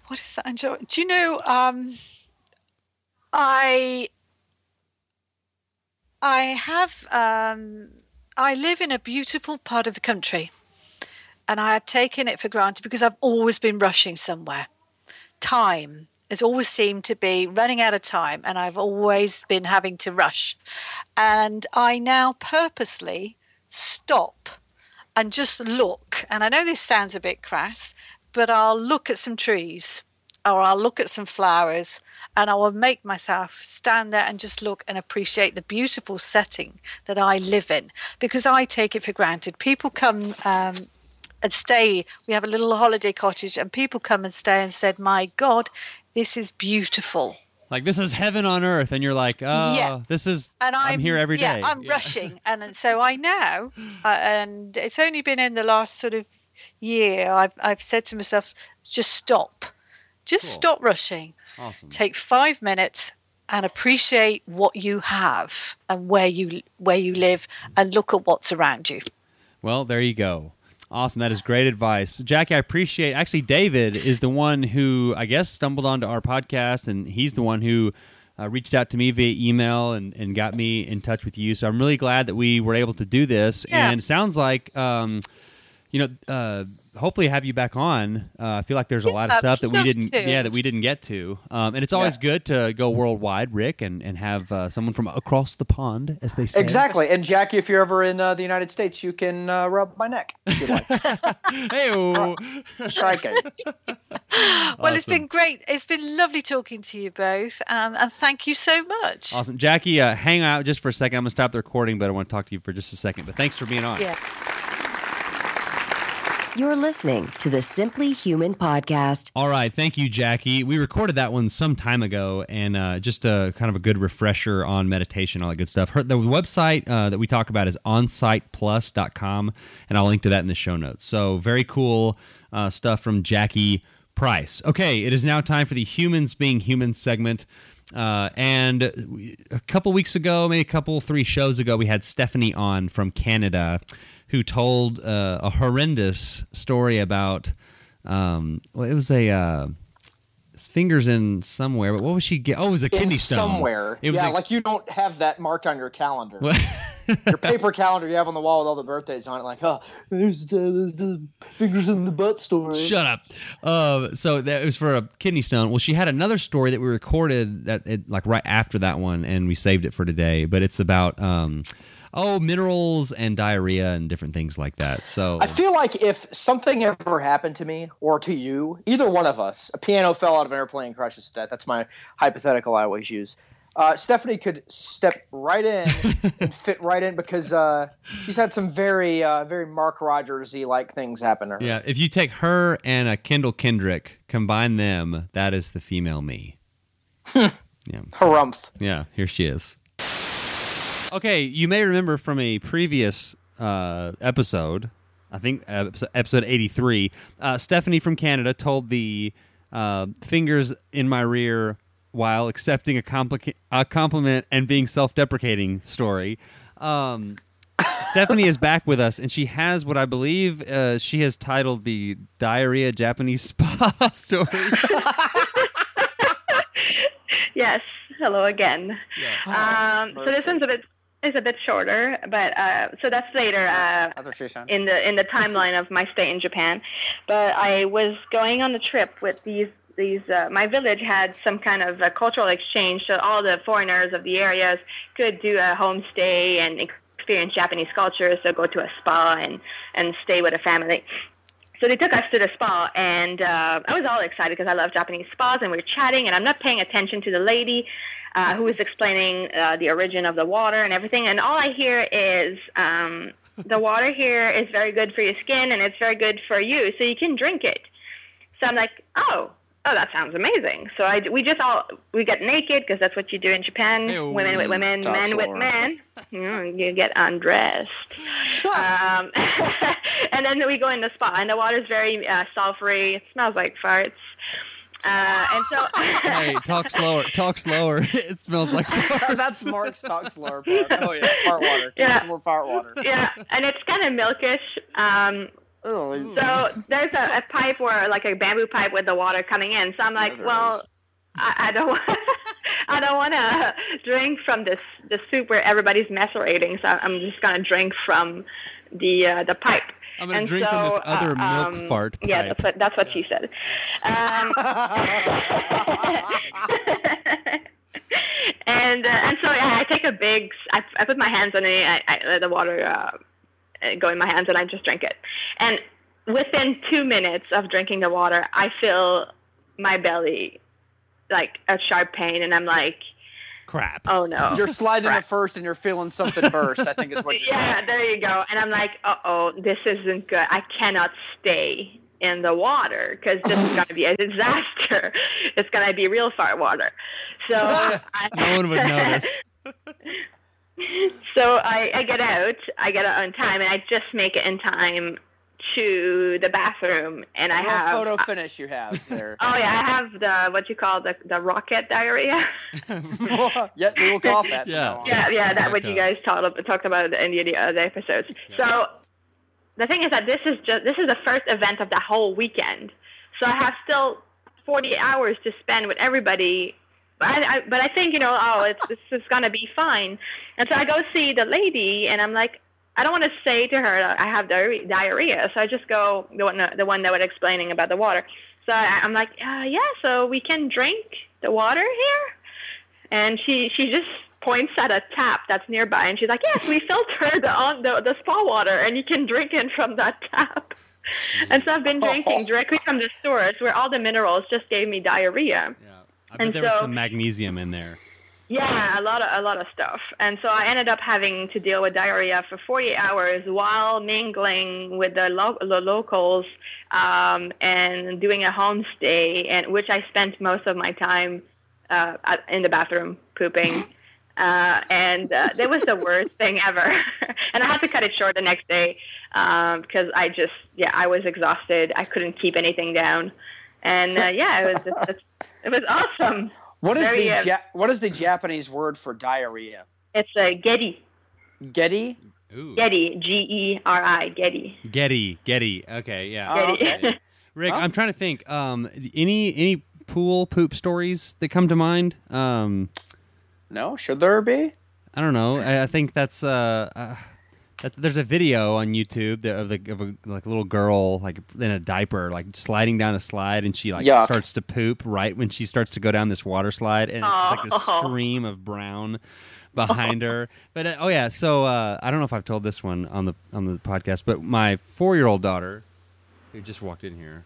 What is that enjoy? Do you know? Um, I I have. Um, I live in a beautiful part of the country and I have taken it for granted because I've always been rushing somewhere. Time has always seemed to be running out of time, and I've always been having to rush. And I now purposely stop and just look. And I know this sounds a bit crass, but I'll look at some trees or I'll look at some flowers and I will make myself stand there and just look and appreciate the beautiful setting that I live in because I take it for granted. People come um, and stay. We have a little holiday cottage, and people come and stay and said, "My God, this is beautiful." Like this is heaven on earth, and you're like, "Oh, yeah. this is." And I'm, I'm here every yeah, day. I'm yeah. rushing, and, and so I now, uh, and it's only been in the last sort of year, I've, I've said to myself, just stop. Just Cool. stop rushing. Awesome. Take five minutes and appreciate what you have and where you where you live and look at what's around you. Well, there you go. Awesome. That is great advice. Jackie, I appreciate actually David is the one who I guess stumbled onto our podcast and he's the one who uh, reached out to me via email and, and got me in touch with you. So I'm really glad that we were able to do this. Yeah. And it sounds like um, you know, uh, hopefully have you back on. Uh, I feel like there's a lot of stuff that we didn't, to. yeah, that we didn't get to. Um, and it's always good to go worldwide, Rick, and and have uh, someone from across the pond, as they say. Exactly. And Jackie, if you're ever in uh, the United States, you can uh, rub my neck if you like. (laughs) Hey, Striking. (laughs) Well, it's been great. It's been lovely talking to you both, um, and thank you so much. Awesome, Jackie. Uh, hang out just for a second. I'm gonna stop the recording, but I want to talk to you for just a second. But thanks for being on. Yeah. You're listening to the Simply Human podcast. All right, thank you, Jackie. We recorded that one some time ago, and uh, just a kind of a good refresher on meditation, all that good stuff. Her, the website uh, that we talk about is onsiteplus.com, and I'll link to that in the show notes. So very cool uh, stuff from Jackie Price. Okay, it is now time for the humans being human segment. Uh, and a couple weeks ago, maybe a couple, three shows ago, we had Stephanie on from Canada who told uh, a horrendous story about um, well, it was a uh, fingers in somewhere, but what was she get? Oh, it was a In kidney stone. somewhere. It was yeah, a- like you don't have that marked on your calendar. (laughs) your paper calendar you have on the wall with all the birthdays on it. Like, oh, there's the, the fingers in the butt story. Shut up. Uh, so that it was for a kidney stone. Well, she had another story that we recorded that it, like right after that one, and we saved it for today. But it's about um, oh minerals and diarrhea and different things like that. So I feel like if something ever happened to me or to you, either one of us, a piano fell out of an airplane and crushed us to death. That's my hypothetical I always use. Uh, Stephanie could step right in (laughs) and fit right in because uh, she's had some very, uh, very Mark Rogersy like things happen to her. yeah, if you take her and a Kendall Kendrick, combine them, that is the female me. (laughs) yeah. Harumph. Yeah, here she is. Okay, you may remember from a previous uh, episode, I think episode 83, uh, Stephanie from Canada told the uh, fingers in my rear while accepting a, complica- a compliment and being self deprecating story. Um, (laughs) Stephanie is back with us, and she has what I believe uh, she has titled the Diarrhea Japanese (laughs) Spa story. (laughs) Yes. Hello again. Um, so this mercy. one's a bit is a bit shorter, but uh, so that's later uh, I thought she was saying. in the in the timeline of my stay in Japan. But I was going on the trip with these these. Uh, my village had some kind of a cultural exchange, so all the foreigners of the areas could do a homestay and experience Japanese culture. So go to a spa and and stay with a family. So they took us to the spa, and uh, I was all excited because I love Japanese spas, and we were chatting, and I'm not paying attention to the lady uh, who was explaining uh, the origin of the water and everything, and all I hear is um, the water here is very good for your skin, and it's very good for you, so you can drink it. So I'm like, oh, oh, that sounds amazing. So I, we just all we get naked because that's what you do in Japan. Ew. women with women, men with men. You, know, you get undressed. um, (laughs) and then we go in the spa, and the water's very uh, sulfury. It smells like farts. Uh, and so, (laughs) hey, talk slower. Talk slower. (laughs) it smells like. (laughs) That's Mark's talk slower part. Oh yeah, fart water. Yeah. some more fart water. yeah, and it's kind of milkish. Um, Oh, So there's a, a pipe where, like a bamboo pipe with the water coming in. So I'm like, Yeah, well. I, I don't, want, I don't want to drink from this the soup where everybody's macerating. So I'm just gonna drink from the uh, the pipe. I'm gonna And drink from this other uh, milk um, fart Yeah, pipe. that's what that's what she said. Um, (laughs) and uh, and so I, I take a big. I, I put my hands on it. I, I let the water uh, go in my hands, and I just drink it. And within two minutes of drinking the water, I feel my belly like a sharp pain, and I'm like, Crap. oh no. You're sliding it first and you're feeling something burst. I think is what you're (laughs) yeah, saying. there you go. And I'm like, uh oh, this isn't good. I cannot stay in the water because this is going to be a disaster. (laughs) It's going to be real fart water. So (laughs) I, No one would notice. so I, I get out. I get out on time, and I just make it in time to the bathroom, and I have photo uh, finish you have there. (laughs) Oh yeah, I have the what you call the the rocket diarrhea. (laughs) yeah, we will call that. Yeah. yeah, yeah, that what you guys talked talked about in the, the other episodes. So the thing is that this is just this is the first event of the whole weekend. So I have still 40 hours to spend with everybody. But I, I, but I think you know, oh, it's this is gonna be fine. And so I go see the lady, and I'm like, I don't want to say to her that I have diarrhea. So I just go the one the one that was explaining about the water. So I, I'm like, uh, yeah, so we can drink the water here and she she just points at a tap that's nearby and she's like yes we filter the on the, the spa water and you can drink it from that tap and so i've been drinking (laughs) directly from the source where all the minerals just gave me diarrhea Yeah. I bet And there was so- some magnesium in there. Yeah a lot of a lot of stuff. And so i ended up having to deal with diarrhea for 48 hours while mingling with the, lo- the locals um, and doing a homestay and which i spent most of my time uh, in the bathroom pooping. (laughs) Uh, and uh, that was the worst thing ever. (laughs) And i had to cut it short the next day um, because i just yeah i was exhausted. I couldn't keep anything down. And uh, yeah it was just, it was awesome What is Very, the ja- what is the Japanese word for diarrhea? it's a geri Geri. Ooh. Geri, G E R I, Geri. Geri, Geri. Okay, yeah. Oh, Geri. okay. (laughs) Rick, Huh? I'm trying to think. Um, any any pool poop stories that come to mind? Um, No, should there be? I don't know. I, I think that's uh, uh that, there's a video on YouTube that, of, the, of a like little girl like in a diaper like sliding down a slide and she like Yuck. starts to poop right when she starts to go down this water slide and it's just like a (laughs) stream of brown behind (laughs) her. But uh, oh yeah, so uh, I don't know if I've told this one on the on the podcast, but my four year old daughter who just walked in here.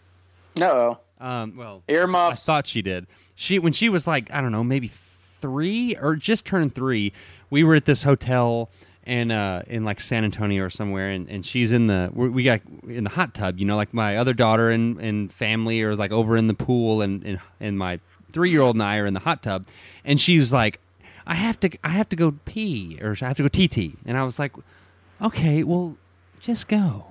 No. Um, well, I thought she did. She when she was like I don't know maybe three or just turned three. We were at this hotel and uh, in like San Antonio or somewhere, and, and she's in the we got in the hot tub. You know, like my other daughter and, and family are like over in the pool, and and, and my three year old and I are in the hot tub, and she's like, I have to I have to go pee or I have to go TT, and I was like, okay, well, just go.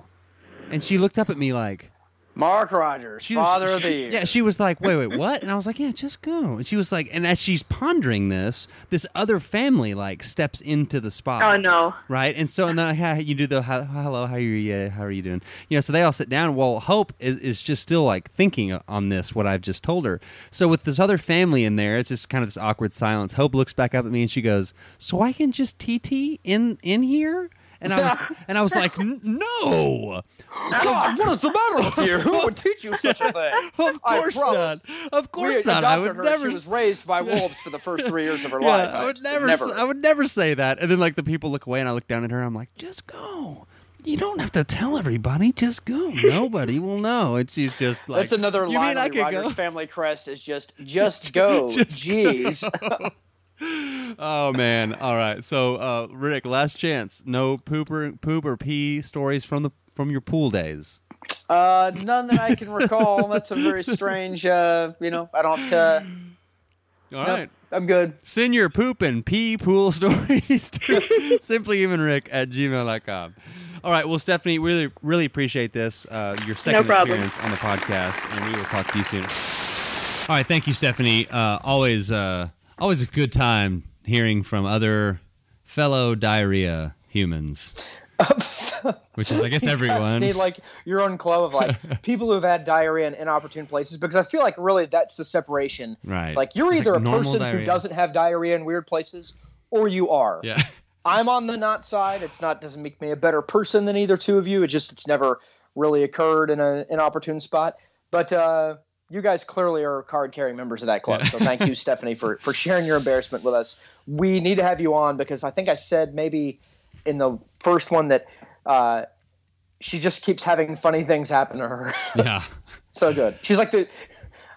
And she looked up at me like, Mark Rogers, she was- father of she- the year. Yeah, she was like, "Wait, wait, what?" And I was like, "Yeah, just go." And she was like, and as she's pondering this, this other family like steps into the spot. Oh no. Right, and so and then yeah, you do the hello, how are you? uh, How are you doing? You know, so they all sit down. Well, Hope is, is just still like thinking on this what I've just told her. So with this other family in there, it's just kind of this awkward silence. Hope looks back up at me and she goes, "So I can just TT in in here?" And I was (laughs) and I was like, "N- "No, God, what is the matter with you? Who would teach you such a (laughs) thing? of course not. Of course we not. I would her. never." She was raised by (laughs) wolves for the first three years of her Yeah, life. I would never, s- I would never say that. And then like the people look away, and I look down at her. I'm like, just go. You don't have to tell everybody. Just go. Nobody will know. And she's just like, That's another you line mean I of the could Rogers go? family crest is just just go. Just go. Jeez. Oh man. All right. So uh, Rick, last chance. No poop or poop or pee stories from the from your pool days. Uh, none that I can recall. (laughs) That's a very strange. Uh, you know, I don't. Uh, All nope, right. I'm good. Send your poop and pee pool (laughs) stories to (laughs) simplyhumanrick at gmail.com. All right. Well, Stephanie, really, really appreciate this. Uh, your second problem. appearance on the podcast, and we will talk to you soon. All right. Thank you, Stephanie. Uh, always, uh, always a good time hearing from other fellow diarrhea humans, (laughs) which is, I guess, everyone. need like your own club of like (laughs) people who have had diarrhea in inopportune places because I feel like really that's the separation. Right. Like you're Just either like a person diarrhea. who doesn't have diarrhea in weird places, or you are. Yeah. (laughs) I'm on the not side. It's not doesn't make me a better person than either two of you. It just it's never really occurred in a inopportune spot. But uh, you guys clearly are card carrying members of that club. So thank you, Stephanie, for for sharing your embarrassment with us. We need to have you on because I think I said maybe in the first one that uh, she just keeps having funny things happen to her. Yeah. (laughs) so good. She's like the.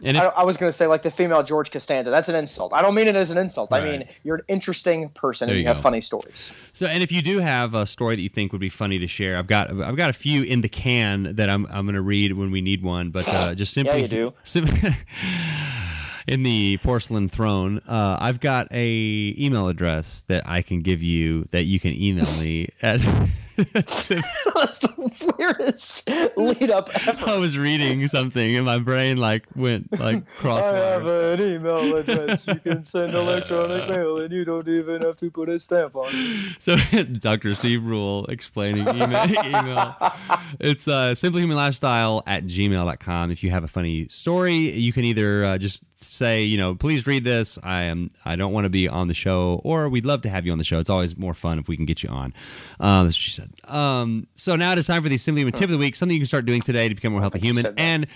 And I, if, I was going to say like the female George Costanza. That's an insult. I don't mean it as an insult. I mean you're an interesting person There and you you have funny stories. So, and if you do have a story that you think would be funny to share, I've got I've got a few in the can that I'm I'm going to read when we need one. But uh, just (laughs) simply, yeah, you do. (laughs) sim- (laughs) in the porcelain throne, uh, I've got a email address that I can give you that you can email me at That's the weirdest lead up ever. I was reading something and my brain like went like (laughs) crosswise. an email address. You can send (laughs) electronic mail, and you don't even have to put a stamp on it. So (laughs) Dr. Steve Brule explaining email. email. It's uh, simplyhumanlifestyle at gmail.com. If you have a funny story, you can either uh, just say, you know, please read this. I am I don't want to be on the show, or we'd love to have you on the show. It's always more fun if we can get you on. Uh, that's what she said. Um, so now it is time for the Human tip of the week, something you can start doing today to become a more healthy human. And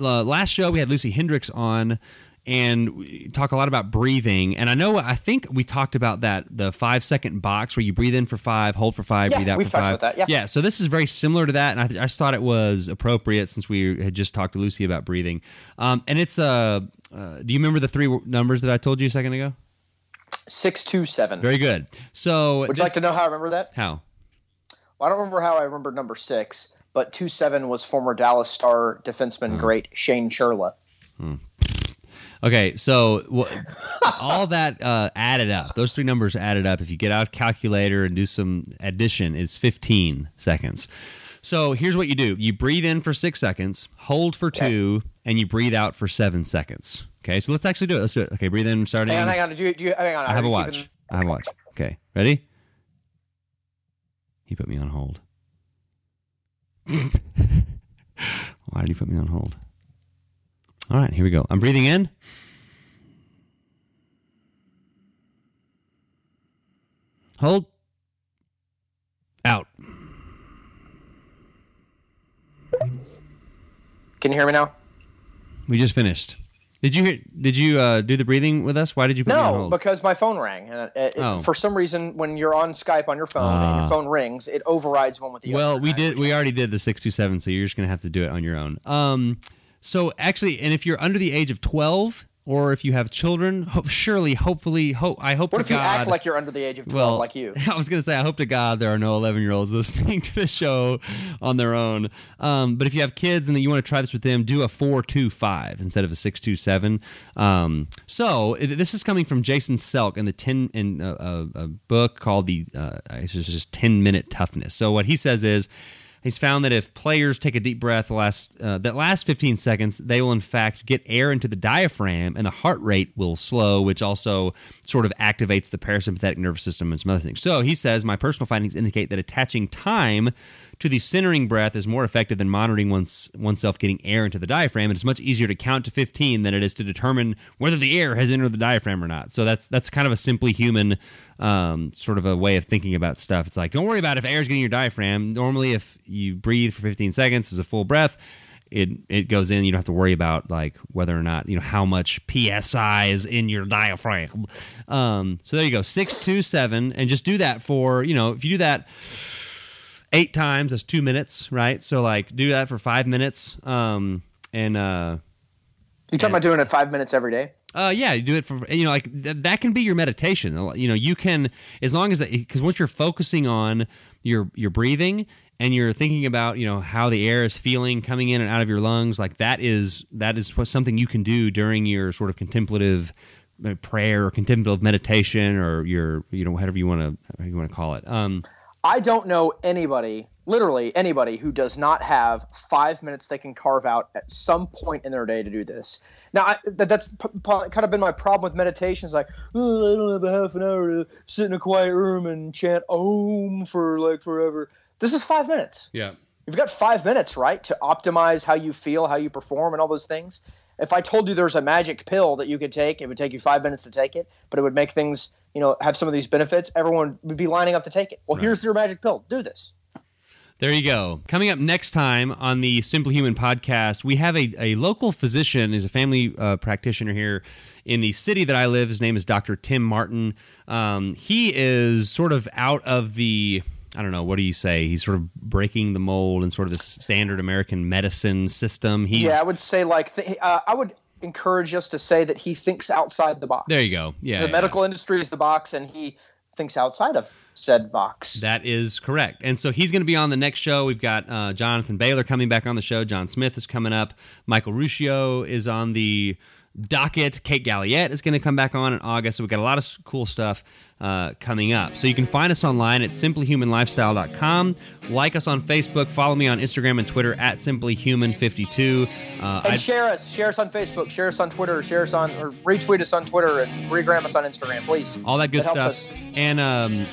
uh, last show we had Lucy Hendricks on and we talk a lot about breathing. And I know I think we talked about that the five second box where you breathe in for five, hold for five, Yeah, breathe out for five. that, yeah. So this is very similar to that, and I, th- I just thought it was appropriate since we had just talked to Lucy about breathing. Um, and it's uh, uh, do you remember the three numbers that I told you a second ago? Six two seven. Very good. So Would you like to know how I remember that? how? Well, I don't remember how I remember number six, but two seven was former Dallas Star defenseman great Shane Churla. Okay, so all that uh, added up, those three numbers added up. If you get out a calculator and do some addition, it's 15 seconds. So here's what you do you breathe in for six seconds, hold for two, and you breathe out for seven seconds. Okay, so let's actually do it. Let's do it. Okay, breathe in, starting. Hang on, hang on. Do you, do you, hang on. I have a watch. keeping- I have a watch. Okay, ready? He put me on hold. (laughs) Why did he put me on hold? All right, here we go. I'm breathing in. Hold. Out. Can you hear me now? We just finished. Did you hear, did you uh, do the breathing with us? Why did you put me on No, because my phone rang, and it, it- Oh. for some reason, when you're on Skype on your phone and Ah. your phone rings, it overrides one with the Well, other. Well, we did. We already did the six two seven, so you're just gonna have to do it on your own. Um, so actually, and if you're under the age of twelve, or if you have children, surely, hopefully, hope I hope god What if you act like you're under the age of 12, well, like you? (laughs) I was gonna say, I hope to God there are no eleven year olds (laughs) listening to the show on their own. Um, but if you have kids and you want to try this with them, do a four two five instead of a six two seven. Um, so it, this is coming from Jason Selk in the ten in a, a, a book called the uh, it's just ten minute toughness. So what he says is. He's found that if players take a deep breath last uh, that last 15 seconds, they will in fact get air into the diaphragm, and the heart rate will slow, which also sort of activates the parasympathetic nervous system and some other things. So he says, my personal findings indicate that attaching time to the centering breath is more effective than monitoring one's, oneself getting air into the diaphragm. It's much easier to count to 15 than it is to determine whether the air has entered the diaphragm or not. So that's that's kind of a simply human um, sort of a way of thinking about stuff. It's like, don't worry about if air is getting your diaphragm. Normally, if you breathe for 15 seconds as a full breath, it it goes in. You don't have to worry about like whether or not you know how much psi is in your diaphragm. Um, so there you go, six two seven, and just do that for you know if you do that eight times, that's two minutes, right? So like do that for five minutes, um, and uh, You talking about doing it five minutes every day? uh, yeah, you do it for you know like th- that can be your meditation. You know, you can as long as because once you're focusing on your your breathing and you're thinking about you know how the air is feeling coming in and out of your lungs, like that is that is what something you can do during your sort of contemplative uh, prayer or contemplative meditation or your you know whatever you want to you want to call it. Um, I don't know anybody, literally anybody, who does not have five minutes they can carve out at some point in their day to do this. Now, I, that, that's p- p- kind of been my problem with meditation. Is like, oh, I don't have a half an hour to sit in a quiet room and chant Om for like forever. This is five minutes. yeah. You've got five minutes, right, to optimize how you feel, how you perform, and all those things. If I told you there's a magic pill that you could take, it would take you five minutes to take it, but it would make things, you know, have some of these benefits. Everyone would be lining up to take it. Well, here's your magic pill. Do this. There you go. Coming up next time on the Simply Human podcast, we have a, a local physician, is a family uh, practitioner here in the city that I live. His name is Dr. Tim Martin. Um, he is sort of out of the, I don't know, what do you say? He's sort of breaking the mold and sort of the standard American medicine system. He's, Yeah, I would say like th- uh, I would encourage us to say that he thinks outside the box. there you go. Yeah. The yeah. medical industry is the box, and he thinks outside of said box. That is correct. And so he's going to be on the next show. We've got uh, Jonathan Bailor coming back on the show. John Smith is coming up. Michael Ruscio is on the docket. Kate Galliett is going to come back on in August. So we've got a lot of cool stuff uh, coming up. So you can find us online at simplyhumanlifestyle.com. Like us on Facebook. Follow me on Instagram and Twitter at simplyhuman52. Uh, and share us. Share us on Facebook. Share us on Twitter. Share us on, or retweet us on Twitter and regram us on Instagram, please. All that good stuff. And um,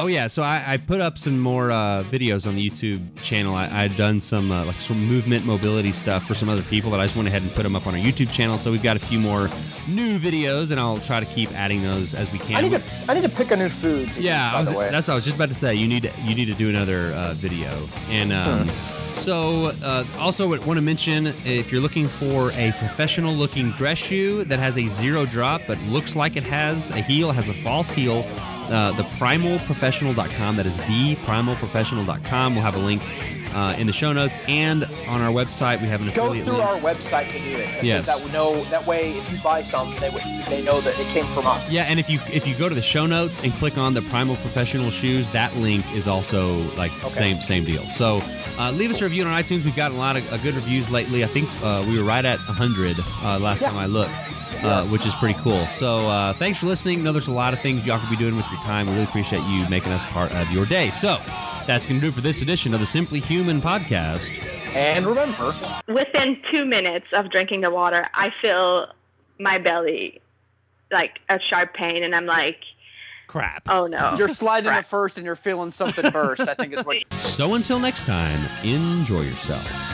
Oh yeah, so I, I put up some more uh, videos on the YouTube channel. I, had done some uh, like some movement mobility stuff for some other people that I just went ahead and put them up on our YouTube channel. So we've got a few more new videos, and I'll try to keep adding those as we can. I need to I need to pick a new food. yeah, was, that's what I was just about to say. You need to, you need to do another uh, video, and um, hmm. so uh, also want to mention if you're looking for a professional looking dress shoe that has a zero drop but looks like it has a heel, has a false heel uh, the primalprofessional.com. That is the primalprofessional.com. We'll have a link uh, in the show notes and on our website. We have an go affiliate Go through link. our website to do it. Yes, that know that way if you buy something, they they know that it came from us. Yeah, and if you if you go to the show notes and click on the Primal Professional shoes, that link is also like okay. same same deal. So. Uh, leave us a review on iTunes. We've gotten a lot of uh, good reviews lately. I think uh, we were right at 100 uh, last yeah. time I looked uh, which is pretty cool. So uh, thanks for listening. I know there's a lot of things y'all could be doing with your time. We really appreciate you making us part of your day. So that's going to do it for this edition of the Simply Human podcast. And remember, within two minutes of drinking the water, I feel my belly like a sharp pain, and I'm like, crap. Oh no. You're sliding crap. it first and you're feeling something burst, I think is what. (laughs) So until next time, enjoy yourself.